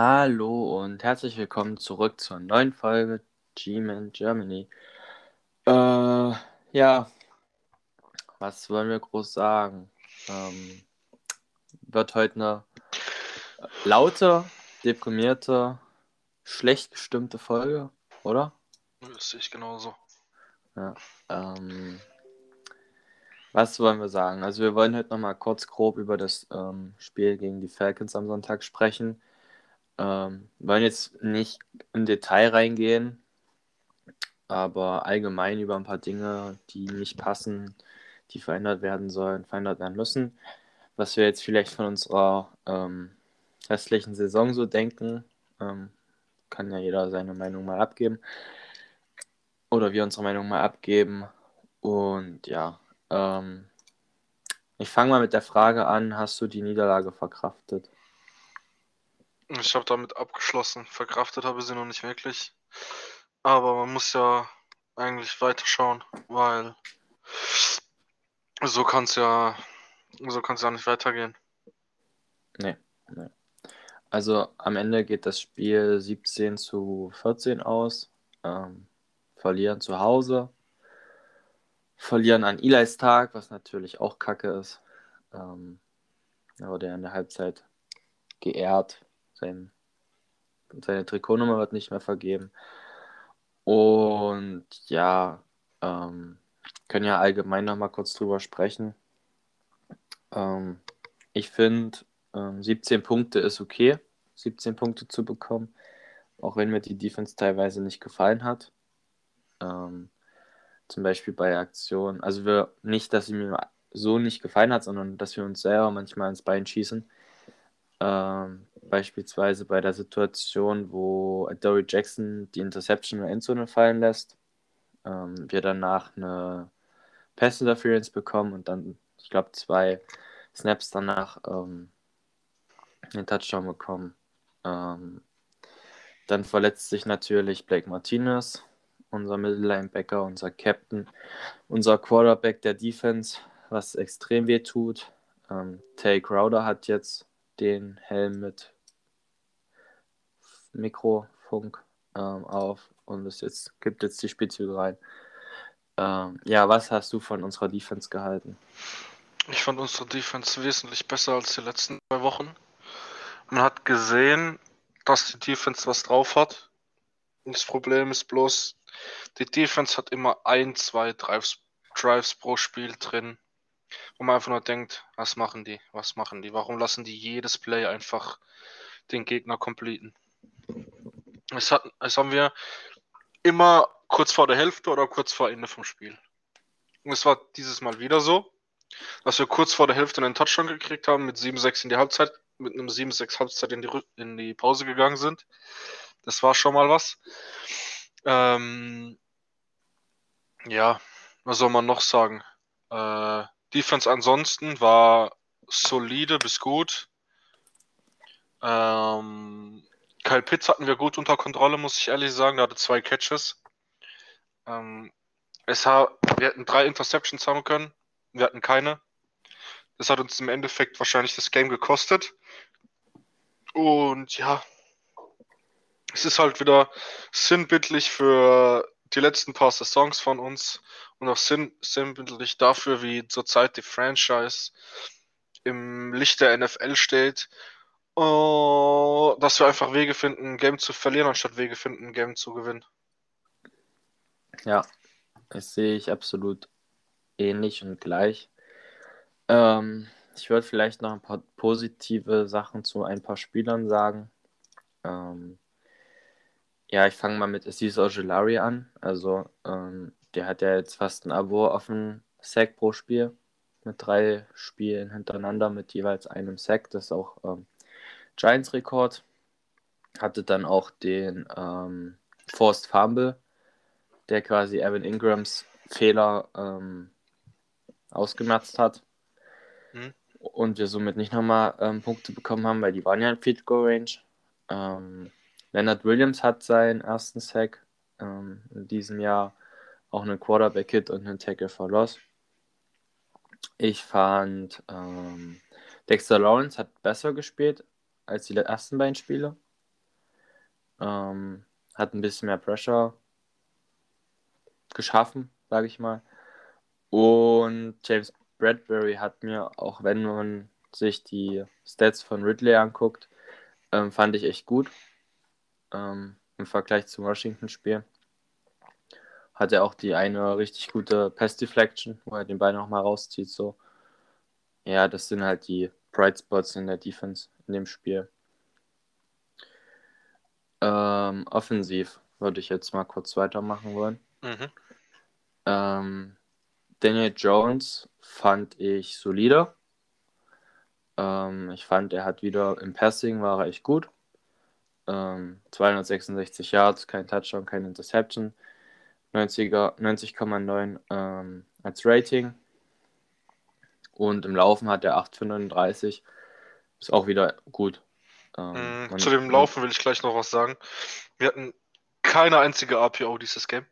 Hallo und herzlich willkommen zurück zur neuen Folge G-Man Germany. Äh, ja, was wollen wir groß sagen? Ähm, wird heute eine laute, deprimierte, schlecht gestimmte Folge, oder? Das sehe ich genauso. Ja. Ähm, was wollen wir sagen? Also wir wollen heute nochmal kurz grob über das ähm, Spiel gegen die Falcons am Sonntag sprechen. Ähm, wollen jetzt nicht im Detail reingehen, aber allgemein über ein paar Dinge, die nicht passen, die verändert werden sollen, verändert werden müssen. Was wir jetzt vielleicht von unserer ähm, restlichen Saison so denken, ähm, kann ja jeder seine Meinung mal abgeben. Oder wir unsere Meinung mal abgeben. Und ja, ähm, ich fange mal mit der Frage an, hast du die Niederlage verkraftet? Ich habe damit abgeschlossen. Verkraftet habe sie noch nicht wirklich. Aber man muss ja eigentlich weiterschauen, weil so kann es ja, so kann es ja nicht weitergehen. Nee, nee. Also am Ende geht das Spiel 17 zu 14 aus. Ähm, verlieren zu Hause. Verlieren an Eli's Tag, was natürlich auch kacke ist. Ähm, aber der in der Halbzeit geehrt. Sein, seine Trikotnummer wird nicht mehr vergeben. Und ja, ähm, können ja allgemein noch mal kurz drüber sprechen. Ähm, ich finde, ähm, 17 Punkte ist okay, 17 Punkte zu bekommen, auch wenn mir die Defense teilweise nicht gefallen hat. Ähm, zum Beispiel bei Aktionen, also wir, nicht, dass sie mir so nicht gefallen hat, sondern dass wir uns selber manchmal ins Bein schießen. Ähm, beispielsweise bei der Situation, wo Dory Jackson die Interception in der Endzone fallen lässt, ähm, wir danach eine Pass Interference bekommen und dann, ich glaube, zwei Snaps danach ähm, den Touchdown bekommen. Ähm, dann verletzt sich natürlich Blake Martinez, unser Mittellinebacker, unser Captain, unser Quarterback der Defense, was extrem weh tut. Ähm, Tay Crowder hat jetzt den Helm mit Mikrofunk ähm, auf und es jetzt, gibt jetzt die Spielzüge rein. Ähm, ja, was hast du von unserer Defense gehalten? Ich fand unsere Defense wesentlich besser als die letzten zwei Wochen. Man hat gesehen, dass die Defense was drauf hat. Das Problem ist bloß, die Defense hat immer ein, zwei Drives, Drives pro Spiel drin, wo man einfach nur denkt, was machen die, was machen die, warum lassen die jedes Play einfach den Gegner completen. Es, hat, es haben wir immer kurz vor der Hälfte oder kurz vor Ende vom Spiel. Und es war dieses Mal wieder so, dass wir kurz vor der Hälfte einen Touchdown gekriegt haben, mit 7-6 in die Halbzeit, mit einem 7-6 Halbzeit in die, in die Pause gegangen sind. Das war schon mal was. Ähm, ja, was soll man noch sagen? Äh, Defense ansonsten war solide bis gut. Ähm, Kyle Pitts hatten wir gut unter Kontrolle, muss ich ehrlich sagen. Der hatte zwei Catches. Ähm, es ha wir hätten drei Interceptions haben können. Wir hatten keine. Das hat uns im Endeffekt wahrscheinlich das Game gekostet. Und ja, es ist halt wieder sinnbildlich für die letzten paar Saisons von uns und auch sinn sinnbildlich dafür, wie zurzeit die Franchise im Licht der NFL steht. Uh, dass wir einfach Wege finden, ein Game zu verlieren, anstatt Wege finden, ein Game zu gewinnen. Ja, das sehe ich absolut ähnlich und gleich. Ähm, ich würde vielleicht noch ein paar positive Sachen zu ein paar Spielern sagen. Ähm, ja, ich fange mal mit Aziz Ojolari an. Also, ähm, der hat ja jetzt fast ein Abo auf einen Sack pro Spiel. Mit drei Spielen hintereinander mit jeweils einem Sack. Das ist auch ähm, Giants-Rekord. Hatte dann auch den ähm, Forced Fumble, der quasi Evan Ingrams Fehler ähm, ausgemerzt hat. Mhm. Und wir somit nicht nochmal ähm, Punkte bekommen haben, weil die waren ja in Field Goal Range. Ähm, Leonard Williams hat seinen ersten Sack ähm, in diesem Jahr auch einen Quarterback-Hit und einen Tackle for Loss. Ich fand, ähm, Dexter Lawrence hat besser gespielt als die ersten beiden Spiele. Ähm, hat ein bisschen mehr Pressure geschaffen, sage ich mal. Und James Bradbury hat mir, auch wenn man sich die Stats von Ridley anguckt, ähm, fand ich echt gut. Ähm, Im Vergleich zum Washington-Spiel. Hat er auch die eine richtig gute Pass-Deflection, wo er den Ball nochmal rauszieht. So. Ja, das sind halt die Bright Spots in der Defense in dem Spiel. Ähm, offensiv würde ich jetzt mal kurz weitermachen wollen. Mhm. Ähm, Daniel Jones fand ich solide. Ähm, ich fand, er hat wieder im Passing war er echt gut. Ähm, 266 Yards, kein Touchdown, kein Interception. 90,9 90 ähm, als Rating. Und im Laufen hat er 8,35. Ist auch wieder gut. Ähm, mm, zu dem Laufen will ich gleich noch was sagen. Wir hatten keine einzige APO dieses Game.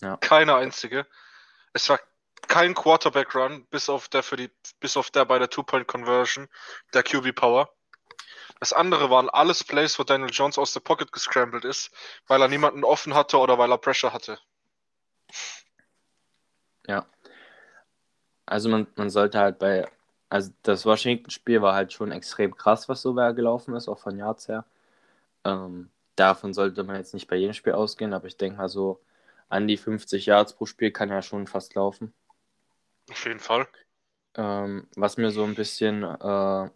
Ja. Keine einzige. Es war kein Quarterback-Run, bis auf der für die, bis auf der bei der Two-Point-Conversion, der QB-Power. Das andere waren alles Plays, wo Daniel Jones aus der Pocket gescrambled ist, weil er niemanden offen hatte oder weil er Pressure hatte. Ja. Also man, man sollte halt bei, also das Washington-Spiel war halt schon extrem krass, was so gelaufen ist, auch von Yards her. Ähm, davon sollte man jetzt nicht bei jedem Spiel ausgehen, aber ich denke mal so an die 50 Yards pro Spiel kann ja schon fast laufen. Auf jeden Fall. Ähm, was mir so ein bisschen äh,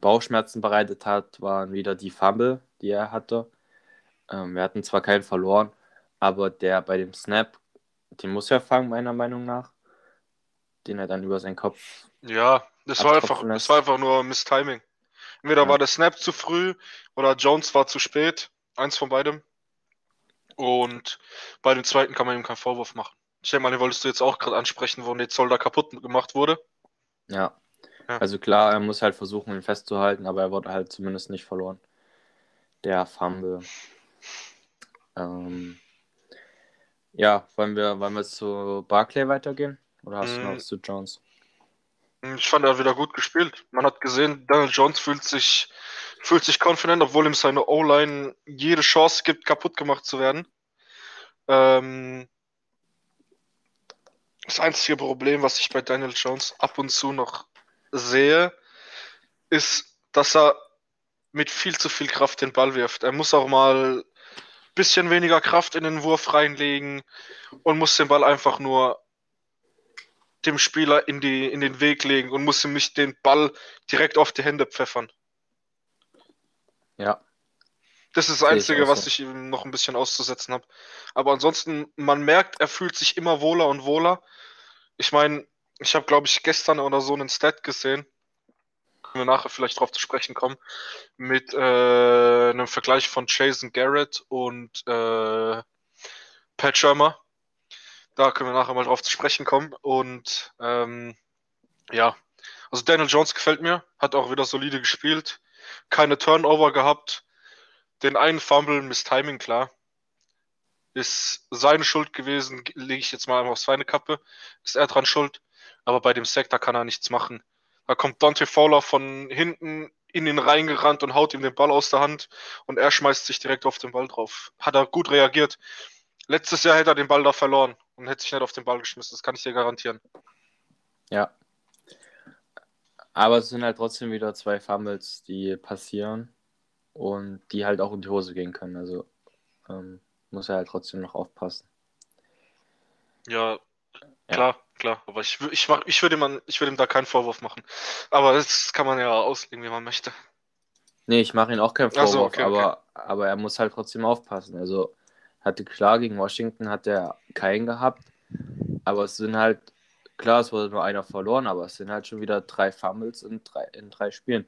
Bauchschmerzen bereitet hat, waren wieder die Fumble, die er hatte. Ähm, wir hatten zwar keinen verloren, aber der bei dem Snap, den muss er fangen, meiner Meinung nach. Den er dann über seinen Kopf. Ja, das war einfach, das war einfach nur Misstiming. Entweder ja. war der Snap zu früh oder Jones war zu spät. Eins von beidem. Und bei dem zweiten kann man ihm keinen Vorwurf machen. Ich denke mal, den wolltest du jetzt auch gerade ansprechen, wo Zoll da kaputt gemacht wurde. Ja. ja. Also klar, er muss halt versuchen, ihn festzuhalten, aber er wurde halt zumindest nicht verloren. Der Fumble. Ähm, ja, wollen wir, wollen wir zu Barclay weitergehen? Oder hast hm. du noch zu Jones? Ich fand, er hat wieder gut gespielt. Man hat gesehen, Daniel Jones fühlt sich, fühlt sich confident, obwohl ihm seine O-Line jede Chance gibt, kaputt gemacht zu werden. Ähm, das einzige Problem, was ich bei Daniel Jones ab und zu noch sehe, ist, dass er mit viel zu viel Kraft den Ball wirft. Er muss auch mal ein bisschen weniger Kraft in den Wurf reinlegen und muss den Ball einfach nur dem Spieler in, die, in den Weg legen und muss ihm nicht den Ball direkt auf die Hände pfeffern. Ja. Das ist das Einzige, ich was ich ihm noch ein bisschen auszusetzen habe. Aber ansonsten, man merkt, er fühlt sich immer wohler und wohler. Ich meine, ich habe, glaube ich, gestern oder so einen Stat gesehen. Können wir nachher vielleicht drauf zu sprechen kommen. Mit äh, einem Vergleich von Jason Garrett und äh, Pat Shermer. Da können wir nachher mal drauf zu sprechen kommen. Und ähm, ja, also Daniel Jones gefällt mir, hat auch wieder solide gespielt, keine Turnover gehabt, den einen Fumble, Miss Timing, klar. Ist seine Schuld gewesen, lege ich jetzt mal einfach auf seine Kappe. Ist er dran schuld. Aber bei dem da kann er nichts machen. Da kommt Dante Fowler von hinten in ihn reingerannt und haut ihm den Ball aus der Hand und er schmeißt sich direkt auf den Ball drauf. Hat er gut reagiert. Letztes Jahr hätte er den Ball da verloren und hätte sich nicht auf den Ball geschmissen. Das kann ich dir garantieren. Ja. Aber es sind halt trotzdem wieder zwei Fumbles, die passieren und die halt auch in die Hose gehen können. Also ähm, muss er halt trotzdem noch aufpassen. Ja, klar, ja. klar. Aber ich, ich, mach, ich würde ihm, würd ihm da keinen Vorwurf machen. Aber das kann man ja auslegen, wie man möchte. Nee, ich mache ihm auch keinen Vorwurf, so, okay, aber, okay. aber er muss halt trotzdem aufpassen. Also hatte klar, gegen Washington hat er keinen gehabt. Aber es sind halt, klar, es wurde nur einer verloren, aber es sind halt schon wieder drei Fumbles in drei, in drei Spielen.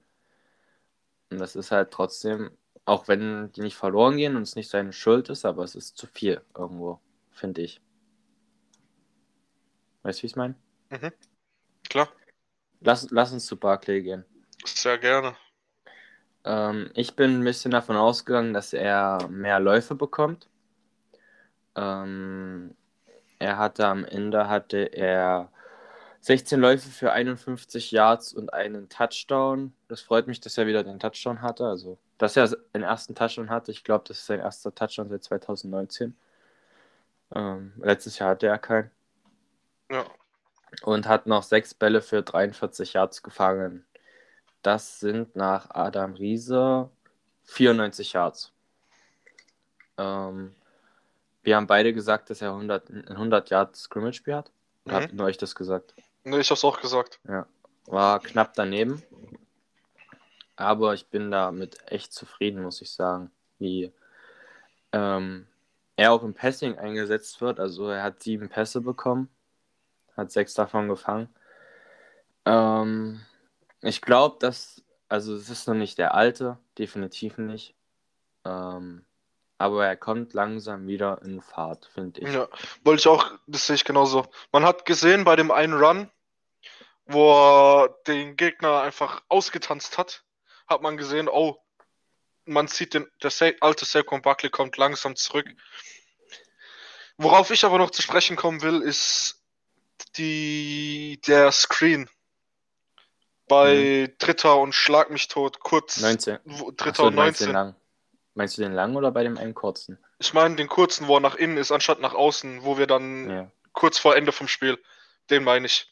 Und das ist halt trotzdem, auch wenn die nicht verloren gehen und es nicht seine Schuld ist, aber es ist zu viel irgendwo, finde ich. Weißt du, wie ich es meine? Mhm. Klar. Lass, lass uns zu Barclay gehen. Sehr gerne. Ähm, ich bin ein bisschen davon ausgegangen, dass er mehr Läufe bekommt. Ähm, er hatte am Ende hatte er 16 Läufe für 51 Yards und einen Touchdown. Das freut mich, dass er wieder den Touchdown hatte. Also, dass er den ersten Touchdown hatte. Ich glaube, das ist sein erster Touchdown seit 2019. Ähm, letztes Jahr hatte er keinen. Ja. Und hat noch sechs Bälle für 43 Yards gefangen. Das sind nach Adam Riese 94 Yards. Ähm, wir haben beide gesagt, dass er 100, ein 100 Yards Scrimmage-Spiel hat. Mhm. Habt nur euch das gesagt? Ne, ich hab's auch gesagt. Ja. War knapp daneben. Aber ich bin damit echt zufrieden, muss ich sagen. Wie ähm, er auch im Passing eingesetzt wird. Also er hat sieben Pässe bekommen. Hat sechs davon gefangen. Ähm, ich glaube, dass, also es ist noch nicht der alte, definitiv nicht. Ähm, aber er kommt langsam wieder in Fahrt, finde ich. Ja, wollte ich auch, das sehe ich genauso. Man hat gesehen bei dem einen Run, wo er den Gegner einfach ausgetanzt hat, hat man gesehen, oh, man sieht den, der Sa alte Saquon Buckley kommt langsam zurück. Worauf ich aber noch zu sprechen kommen will, ist die, der Screen. Bei Dritter und Schlag mich tot, kurz. 19. wo- Ach Dritter so, und du meinst den 19. Meinst du den lang oder bei dem einen kurzen? Ich meine den kurzen, wo er nach innen ist, anstatt nach außen, wo wir dann Ja. kurz vor Ende vom Spiel. Den meine ich.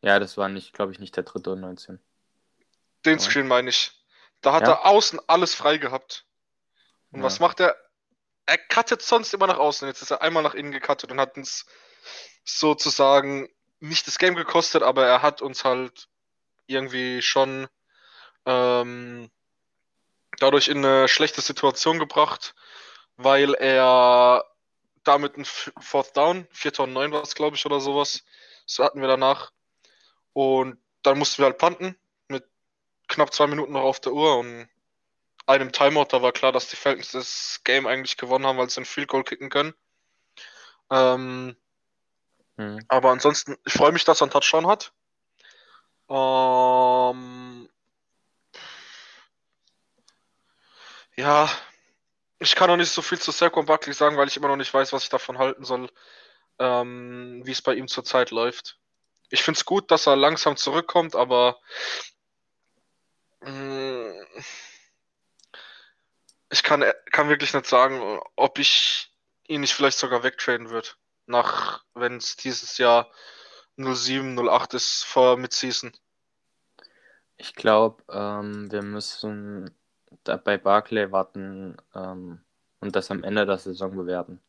Ja, das war nicht, glaube ich, nicht der dritte und 19. Den Ja. Screen meine ich. Da hat Ja. er außen alles frei gehabt. Und Ja. was macht er? Er cuttet sonst immer nach außen. Jetzt ist er einmal nach innen gecuttet und hat uns sozusagen nicht das Game gekostet, aber er hat uns halt irgendwie schon ähm, dadurch in eine schlechte Situation gebracht, weil er damit ein Fourth Down, 4 und 9 war es, glaube ich, oder sowas. So hatten wir danach. Und dann mussten wir halt punten mit knapp zwei Minuten noch auf der Uhr und einem Timeout. Da war klar, dass die Falcons das Game eigentlich gewonnen haben, weil sie ein Field Goal kicken können. Ähm, Hm. aber ansonsten, ich freue mich, dass er einen Touchdown hat. Ähm, ja, ich kann noch nicht so viel zu Saquon Buckley sagen, weil ich immer noch nicht weiß, was ich davon halten soll, ähm, wie es bei ihm zurzeit läuft. Ich finde es gut, dass er langsam zurückkommt, aber mh, ich kann, kann wirklich nicht sagen, ob ich ihn nicht vielleicht sogar wegtraden würde. Nach, wenn es dieses Jahr 07, 08 ist vor Midseason. Ich glaube, ähm, wir müssen da bei Barclay warten ähm, und das am Ende der Saison bewerten.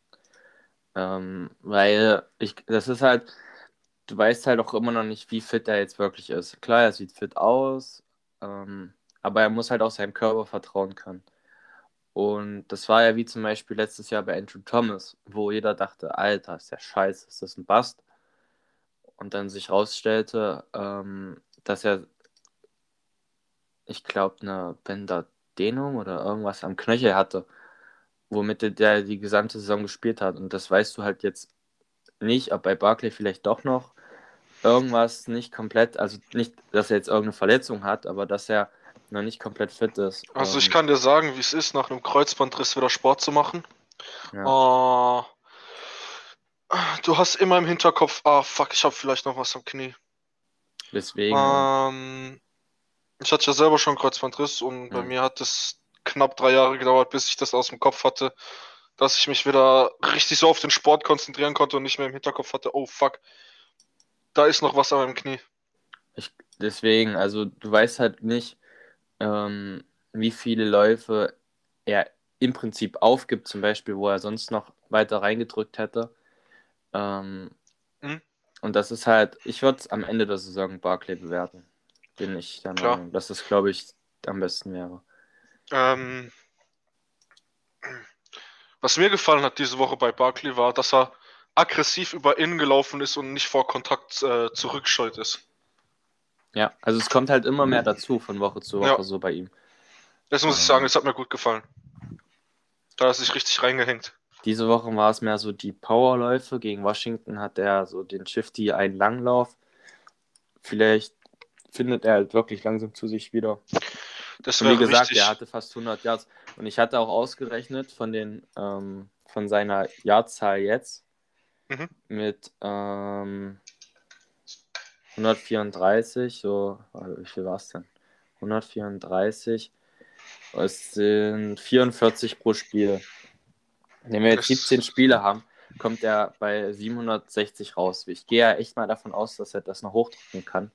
Ähm, weil ich, das ist halt, du weißt halt auch immer noch nicht, wie fit er jetzt wirklich ist. Klar, er sieht fit aus, ähm, aber er muss halt auch seinem Körper vertrauen können. Und das war ja wie zum Beispiel letztes Jahr bei Andrew Thomas, wo jeder dachte, Alter, ist der scheiße, ist das ein Bast? Und dann sich rausstellte, ähm, dass er, ich glaube, eine Bänderdehnung oder irgendwas am Knöchel hatte, womit der- die gesamte Saison gespielt hat. Und das weißt du halt jetzt nicht, ob bei Barkley vielleicht doch noch irgendwas nicht komplett, also nicht, dass er jetzt irgendeine Verletzung hat, aber dass er noch nicht komplett fit ist. Also ich Ähm, kann dir sagen, wie es ist, nach einem Kreuzbandriss wieder Sport zu machen. ja. Äh, du hast immer im Hinterkopf, ah fuck, ich habe vielleicht noch was am Knie. Deswegen, Ähm, ich hatte ja selber schon Kreuzbandriss und bei Mhm. mir hat es knapp drei Jahre gedauert, bis ich das aus dem Kopf hatte, dass ich mich wieder richtig so auf den Sport konzentrieren konnte und nicht mehr im Hinterkopf hatte, oh fuck, da ist noch was an meinem Knie. ich, deswegen, also du weißt halt nicht, ähm, wie viele Läufe er im Prinzip aufgibt, zum Beispiel, wo er sonst noch weiter reingedrückt hätte. Ähm, Mhm. Und das ist halt, ich würde es am Ende der Saison Barclay bewerten. Bin ich der Klar. Meinung, dass das, glaube ich, am besten wäre. Ähm, was mir gefallen hat diese Woche bei Barkley war, dass er aggressiv über innen gelaufen ist und nicht vor Kontakt äh, zurückscheut ist. Ja, also es kommt halt immer mehr dazu von Woche zu Woche Ja. so bei ihm. Das muss ich sagen, das hat mir gut gefallen. Da hat er sich richtig reingehängt. Diese Woche war es mehr so die Powerläufe. Gegen Washington hat er so den Shifty einen Langlauf. Vielleicht findet er halt wirklich langsam zu sich wieder. Das Und wie gesagt, wichtig. er hatte fast 100 Yards. Und ich hatte auch ausgerechnet von den ähm, von seiner Yardzahl jetzt Mhm. mit ähm, 134, so, wie viel war es denn? 134. Es sind 44 pro Spiel. Wenn wir jetzt 17 Spiele haben, kommt er bei 760 raus. Ich gehe ja echt mal davon aus, dass er das noch hochdrücken kann.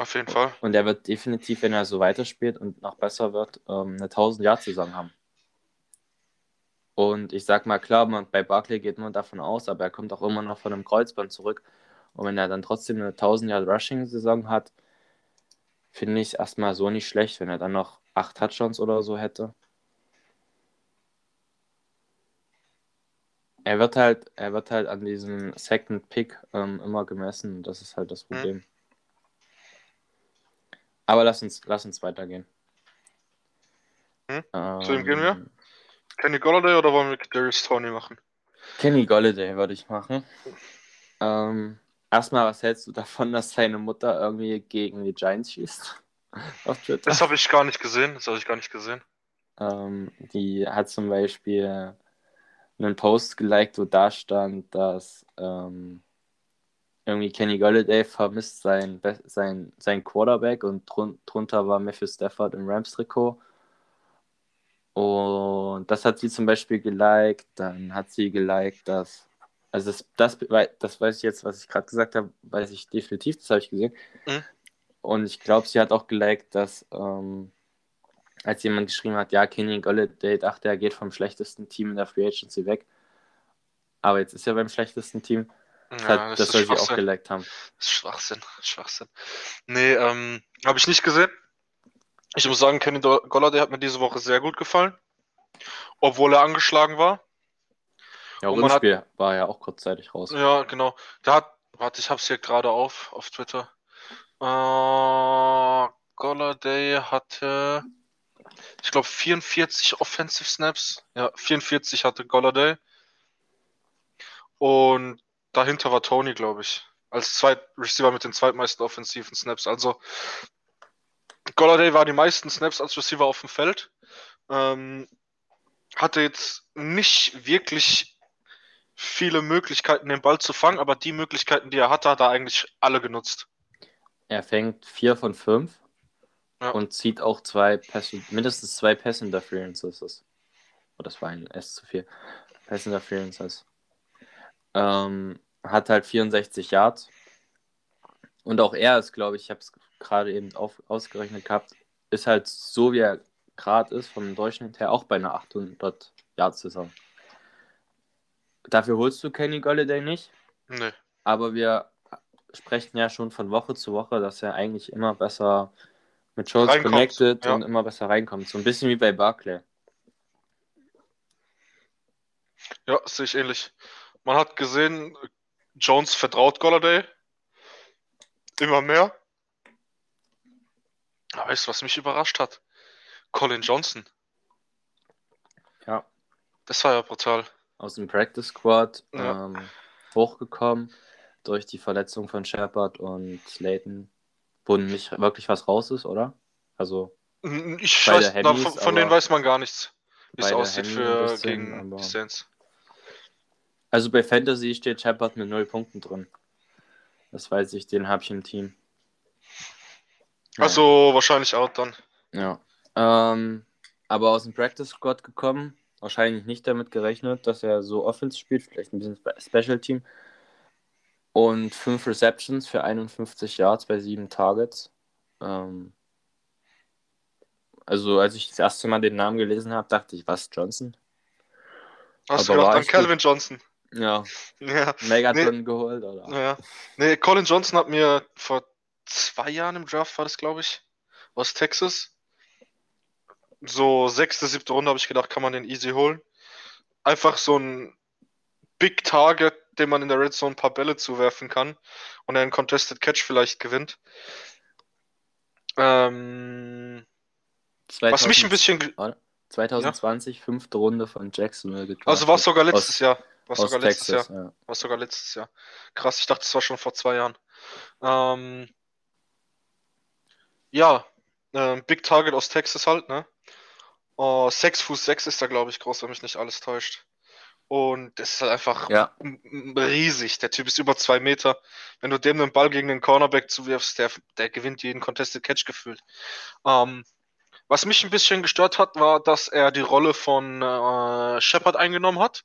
Auf jeden Fall. Und er wird definitiv, wenn er so weiterspielt und noch besser wird, ähm, eine 1000-Jahr-Saison haben. Und ich sag mal, klar, man, bei Barclay geht man davon aus, aber er kommt auch immer noch von einem Kreuzband zurück. Und wenn er dann trotzdem eine 1000 Yard Rushing Saison hat, finde ich erstmal so nicht schlecht, wenn er dann noch acht Touchdowns oder so hätte. Er wird halt, er wird halt an diesem Second Pick ähm, immer gemessen. Das ist halt das hm. Problem. Hm. Aber lass uns, lass uns weitergehen. Hm? Ähm, Zu wem gehen wir? Kenny Golladay oder wollen wir Darius Tony machen? Kenny Golladay würde ich machen. Ähm, erstmal, was hältst du davon, dass seine Mutter irgendwie gegen die Giants schießt? Auf Twitter? Das habe ich gar nicht gesehen. Das habe ich gar nicht gesehen. Ähm, die hat zum Beispiel einen Post geliked, wo da stand, dass ähm, irgendwie Kenny Golladay vermisst sein, sein, sein Quarterback und drunter war Matthew Stafford im Rams-Trikot. Und das hat sie zum Beispiel geliked. Dann hat sie geliked, dass. Also das, das, das weiß ich jetzt, was ich gerade gesagt habe, weiß ich definitiv, das habe ich gesehen. Mhm. Und ich glaube, sie hat auch geliked, dass ähm, als jemand geschrieben hat, ja, Kenny Golladay dachte, er geht vom schlechtesten Team in der Free Agency weg. Aber jetzt ist er beim schlechtesten Team. Ja, hat, das, das soll sie auch geliked haben. Das ist Schwachsinn, Schwachsinn. Nee, ähm, habe ich nicht gesehen. Ich muss sagen, Kenny Golladay hat mir diese Woche sehr gut gefallen. Obwohl er angeschlagen war. Ja, Rundspiel hat, war ja auch kurzzeitig raus. Ja, genau. Da hat, warte, ich hab's hier gerade auf, auf Twitter. Äh, Golladay hatte, ich glaube, 44 Offensive Snaps. Ja, 44 hatte Golladay. Und dahinter war Tony, glaube ich. Als Zweit Receiver mit den zweitmeisten offensiven Snaps. Also Golladay war die meisten Snaps als Receiver auf dem Feld. Ähm, hatte jetzt nicht wirklich viele Möglichkeiten, den Ball zu fangen, aber die Möglichkeiten, die er hatte, hat er eigentlich alle genutzt. Er fängt vier von fünf ja. und zieht auch zwei Pässe, mindestens zwei Pass Interferences. Oh, das war ein S zu viel. Pass Interferences. Ähm, hat halt 64 Yards. Und auch er ist, glaube ich, ich habe es gerade eben auf, ausgerechnet gehabt, ist halt so, wie er gerade ist, vom Durchschnitt her, auch bei einer 800 Yards Saison. Dafür holst du Kenny Golladay nicht. Nee. Aber wir sprechen ja schon von Woche zu Woche, dass er eigentlich immer besser mit Schultz connected ja. und immer besser reinkommt. So ein bisschen wie bei Barclay. Ja, sehe ich ähnlich. Man hat gesehen, Jones vertraut Golladay immer mehr. Aber weißt du, was mich überrascht hat? Colin Johnson. Ja. Das war ja brutal. Aus dem Practice Squad ja. ähm, hochgekommen durch die Verletzung von Shepard und Slayton, wo nicht wirklich was raus ist, oder? Also. Ich weiß, Handys, von, von denen weiß man gar nichts, wie es aussieht für bisschen, gegen die Saints. Also bei Fantasy steht Shepard mit null Punkten drin. Das weiß ich, den habe ich im Team. Ja. Also wahrscheinlich out dann. Ja. Ähm, aber aus dem Practice Squad gekommen. Wahrscheinlich nicht damit gerechnet, dass er so Offense spielt. Vielleicht ein bisschen Special Team. Und 5 Receptions für 51 Yards bei 7 Targets. Ähm, also, als ich das erste Mal den Namen gelesen habe, dachte ich, was, Johnson? Hast Aber du gedacht an Calvin. Johnson? Ja. ja. Megatron nee. geholt, oder? Ja. Nee, Colin Johnson hat mir vor zwei Jahren im Draft, war das, glaube ich, aus Texas. So sechste, siebte Runde habe ich gedacht, kann man den easy holen. Einfach so ein Big Target, dem man in der Red Zone ein paar Bälle zuwerfen kann und er einen Contested Catch vielleicht gewinnt. Ähm, 2000, was mich ein bisschen. 2020, ja? fünfte Runde von Jacksonville gedraftet. Also war es sogar letztes aus, Jahr. War sogar letztes Texas, Jahr. Ja. War sogar letztes Jahr. Krass, ich dachte, es war schon vor zwei Jahren. Ähm, ja, äh, Big Target aus Texas halt, ne? Uh, 6 Fuß 6 ist da, glaube ich, groß, wenn mich nicht alles täuscht. Und das ist halt einfach Ja. riesig. Der Typ ist über zwei Meter. Wenn du dem den Ball gegen den Cornerback zuwirfst, der, der gewinnt jeden Contested Catch gefühlt. Ähm, was mich ein bisschen gestört hat, war, dass er die Rolle von äh, Shepard eingenommen hat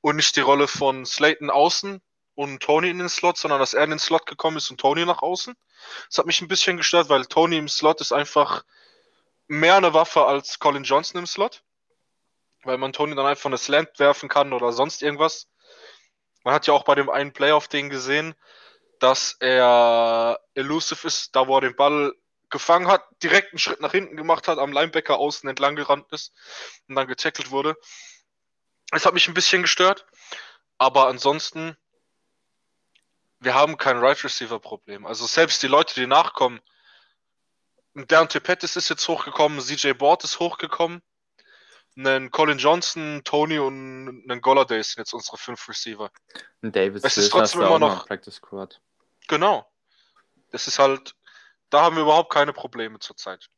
und nicht die Rolle von Slayton außen und Tony in den Slot, sondern dass er in den Slot gekommen ist und Tony nach außen. Das hat mich ein bisschen gestört, weil Tony im Slot ist einfach mehr eine Waffe als Colin Johnson im Slot weil man Tony dann einfach eine Slant werfen kann oder sonst irgendwas. Man hat ja auch bei dem einen Playoff-Ding gesehen, dass er elusive ist, da wo er den Ball gefangen hat, direkt einen Schritt nach hinten gemacht hat, am Linebacker außen entlang gerannt ist und dann getackelt wurde. Das hat mich ein bisschen gestört, aber ansonsten, wir haben kein Right Receiver Problem. Also selbst die Leute, die nachkommen, Deontay Pettis ist jetzt hochgekommen, CJ Board ist hochgekommen, einen Colin Johnson, Tony und einen Golladay sind jetzt unsere fünf Receiver. Und David Es ist trotzdem immer noch Practice Squad. Genau. Das ist halt, da haben wir überhaupt keine Probleme zurzeit.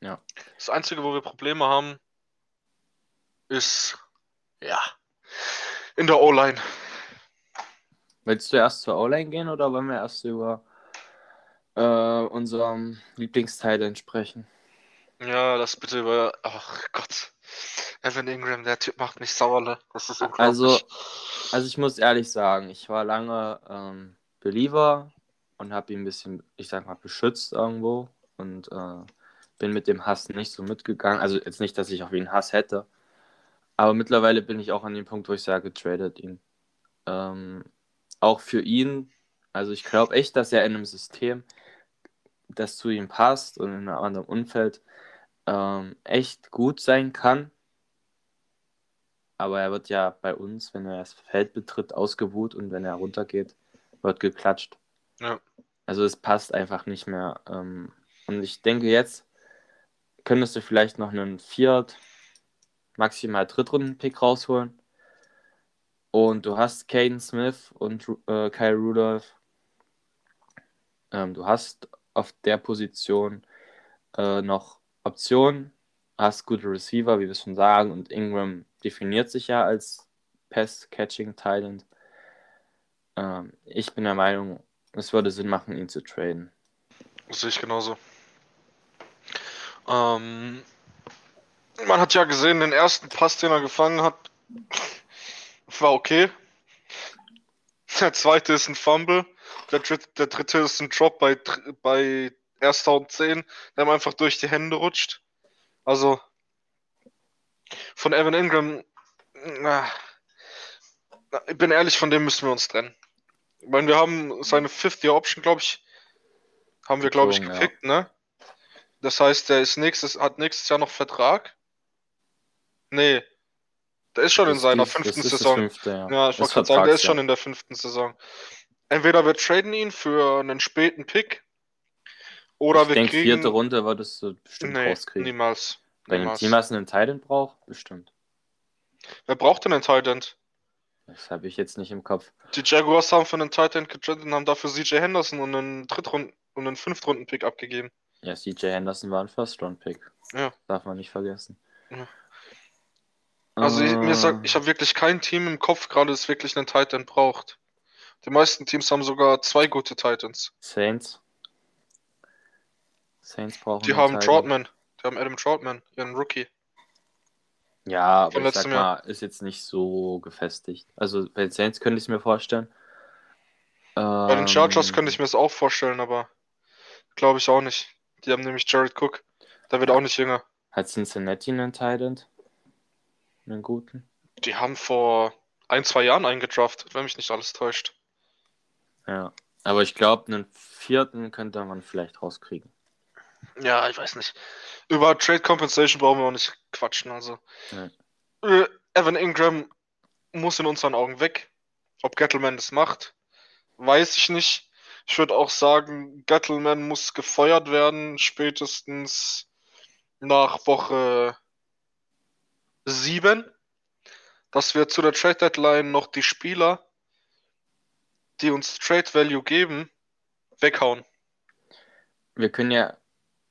Ja. Das Einzige, wo wir Probleme haben, ist, ja, in der O-Line. Willst du erst zur O-Line gehen oder wollen wir erst über äh, unserem Lieblingsteil sprechen? Ja, das bitte über, ach Gott. Evan Ingram, der Typ macht mich sauer, ne? Das ist unglaublich. Also, also ich muss ehrlich sagen, ich war lange ähm, Believer und habe ihn ein bisschen, ich sag mal, beschützt irgendwo und äh, bin mit dem Hass nicht so mitgegangen. Also jetzt nicht, dass ich auf ihn Hass hätte, aber mittlerweile bin ich auch an dem Punkt, wo ich sage, tradet ihn. Ähm, auch für ihn, also ich glaube echt, dass er in einem System, das zu ihm passt und in einem anderen Umfeld, ähm, echt gut sein kann. Aber er wird ja bei uns, wenn er das Feld betritt, ausgebuht und wenn er runtergeht, wird geklatscht. Ja. Also es passt einfach nicht mehr. Ähm, und ich denke, jetzt könntest du vielleicht noch einen Viert, maximal Drittrunden-Pick rausholen. Und du hast Caden Smith und äh, Kyle Rudolph. Ähm, du hast auf der Position äh, noch Optionen, hast gute Receiver, wie wir schon sagen, und Ingram definiert sich ja als Pass-Catching-Talent. Ähm, ich bin der Meinung, es würde Sinn machen, ihn zu traden. Das sehe ich genauso. Ähm, man hat ja gesehen, den ersten Pass, den er gefangen hat, war okay. Der zweite ist ein Fumble. Der dritte, der dritte ist ein Drop bei, bei erster und 10, der ihm einfach durch die Hände rutscht. Also von Evan Ingram, na, ich bin ehrlich, von dem müssen wir uns trennen. Ich meine, wir haben seine Fifth-Year-Option, glaube ich, haben wir, glaube ich, Gezogen, ja. ne? Das heißt, der ist nächstes, hat nächstes Jahr noch Vertrag. Nee. Der ist schon in Das seiner ist- fünften Saison. fünfte, ja. Ja, ich wollte gerade sagen, der ist schon in der fünften Saison. Entweder wir traden ihn für einen späten Pick oder ich wir denke, kriegen. vierte Runde würdest du bestimmt nee, rauskriegen. niemals. Bei einem niemals. Team, was einen Titan braucht, bestimmt. Wer braucht denn einen Tight End? Das habe ich jetzt nicht im Kopf. Die Jaguars haben für einen Tight End getradet und haben dafür CJ Henderson und einen Drittrunden und einen Fünftrunden-Pick abgegeben. Ja, CJ Henderson war ein First-Round-Pick. Ja. Darf man nicht vergessen. Ja. Also ich, mir sagt, ich habe wirklich kein Team im Kopf gerade, das wirklich einen Tight End braucht. Die meisten Teams haben sogar zwei gute Titans. Saints. Saints brauchen Die haben Titan. Troutman. Die haben Adam Troutman, ihren Rookie. Ja, aber ich sag Jahr. mal, ist jetzt nicht so gefestigt. Also bei den Saints könnte ich es mir vorstellen. Bei den Chargers könnte ich mir das auch vorstellen, aber glaube ich auch nicht. Die haben nämlich Jared Cook. Der wird auch nicht jünger. Hat Cincinnati einen Titan? Einen guten? Die haben vor ein, zwei Jahren eingedraftet, wenn mich nicht alles täuscht. Ja. Aber ich glaube, einen vierten könnte man vielleicht rauskriegen. Ja, ich weiß nicht. Über Trade Compensation brauchen wir auch nicht quatschen. Also Nee. äh, Evan Ingram muss in unseren Augen weg. Ob Gettleman das macht, weiß ich nicht. Ich würde auch sagen, Gettleman muss gefeuert werden, spätestens nach Woche 7, dass wir zu der Trade Deadline noch die Spieler, die uns Trade Value geben, weghauen. Wir können ja,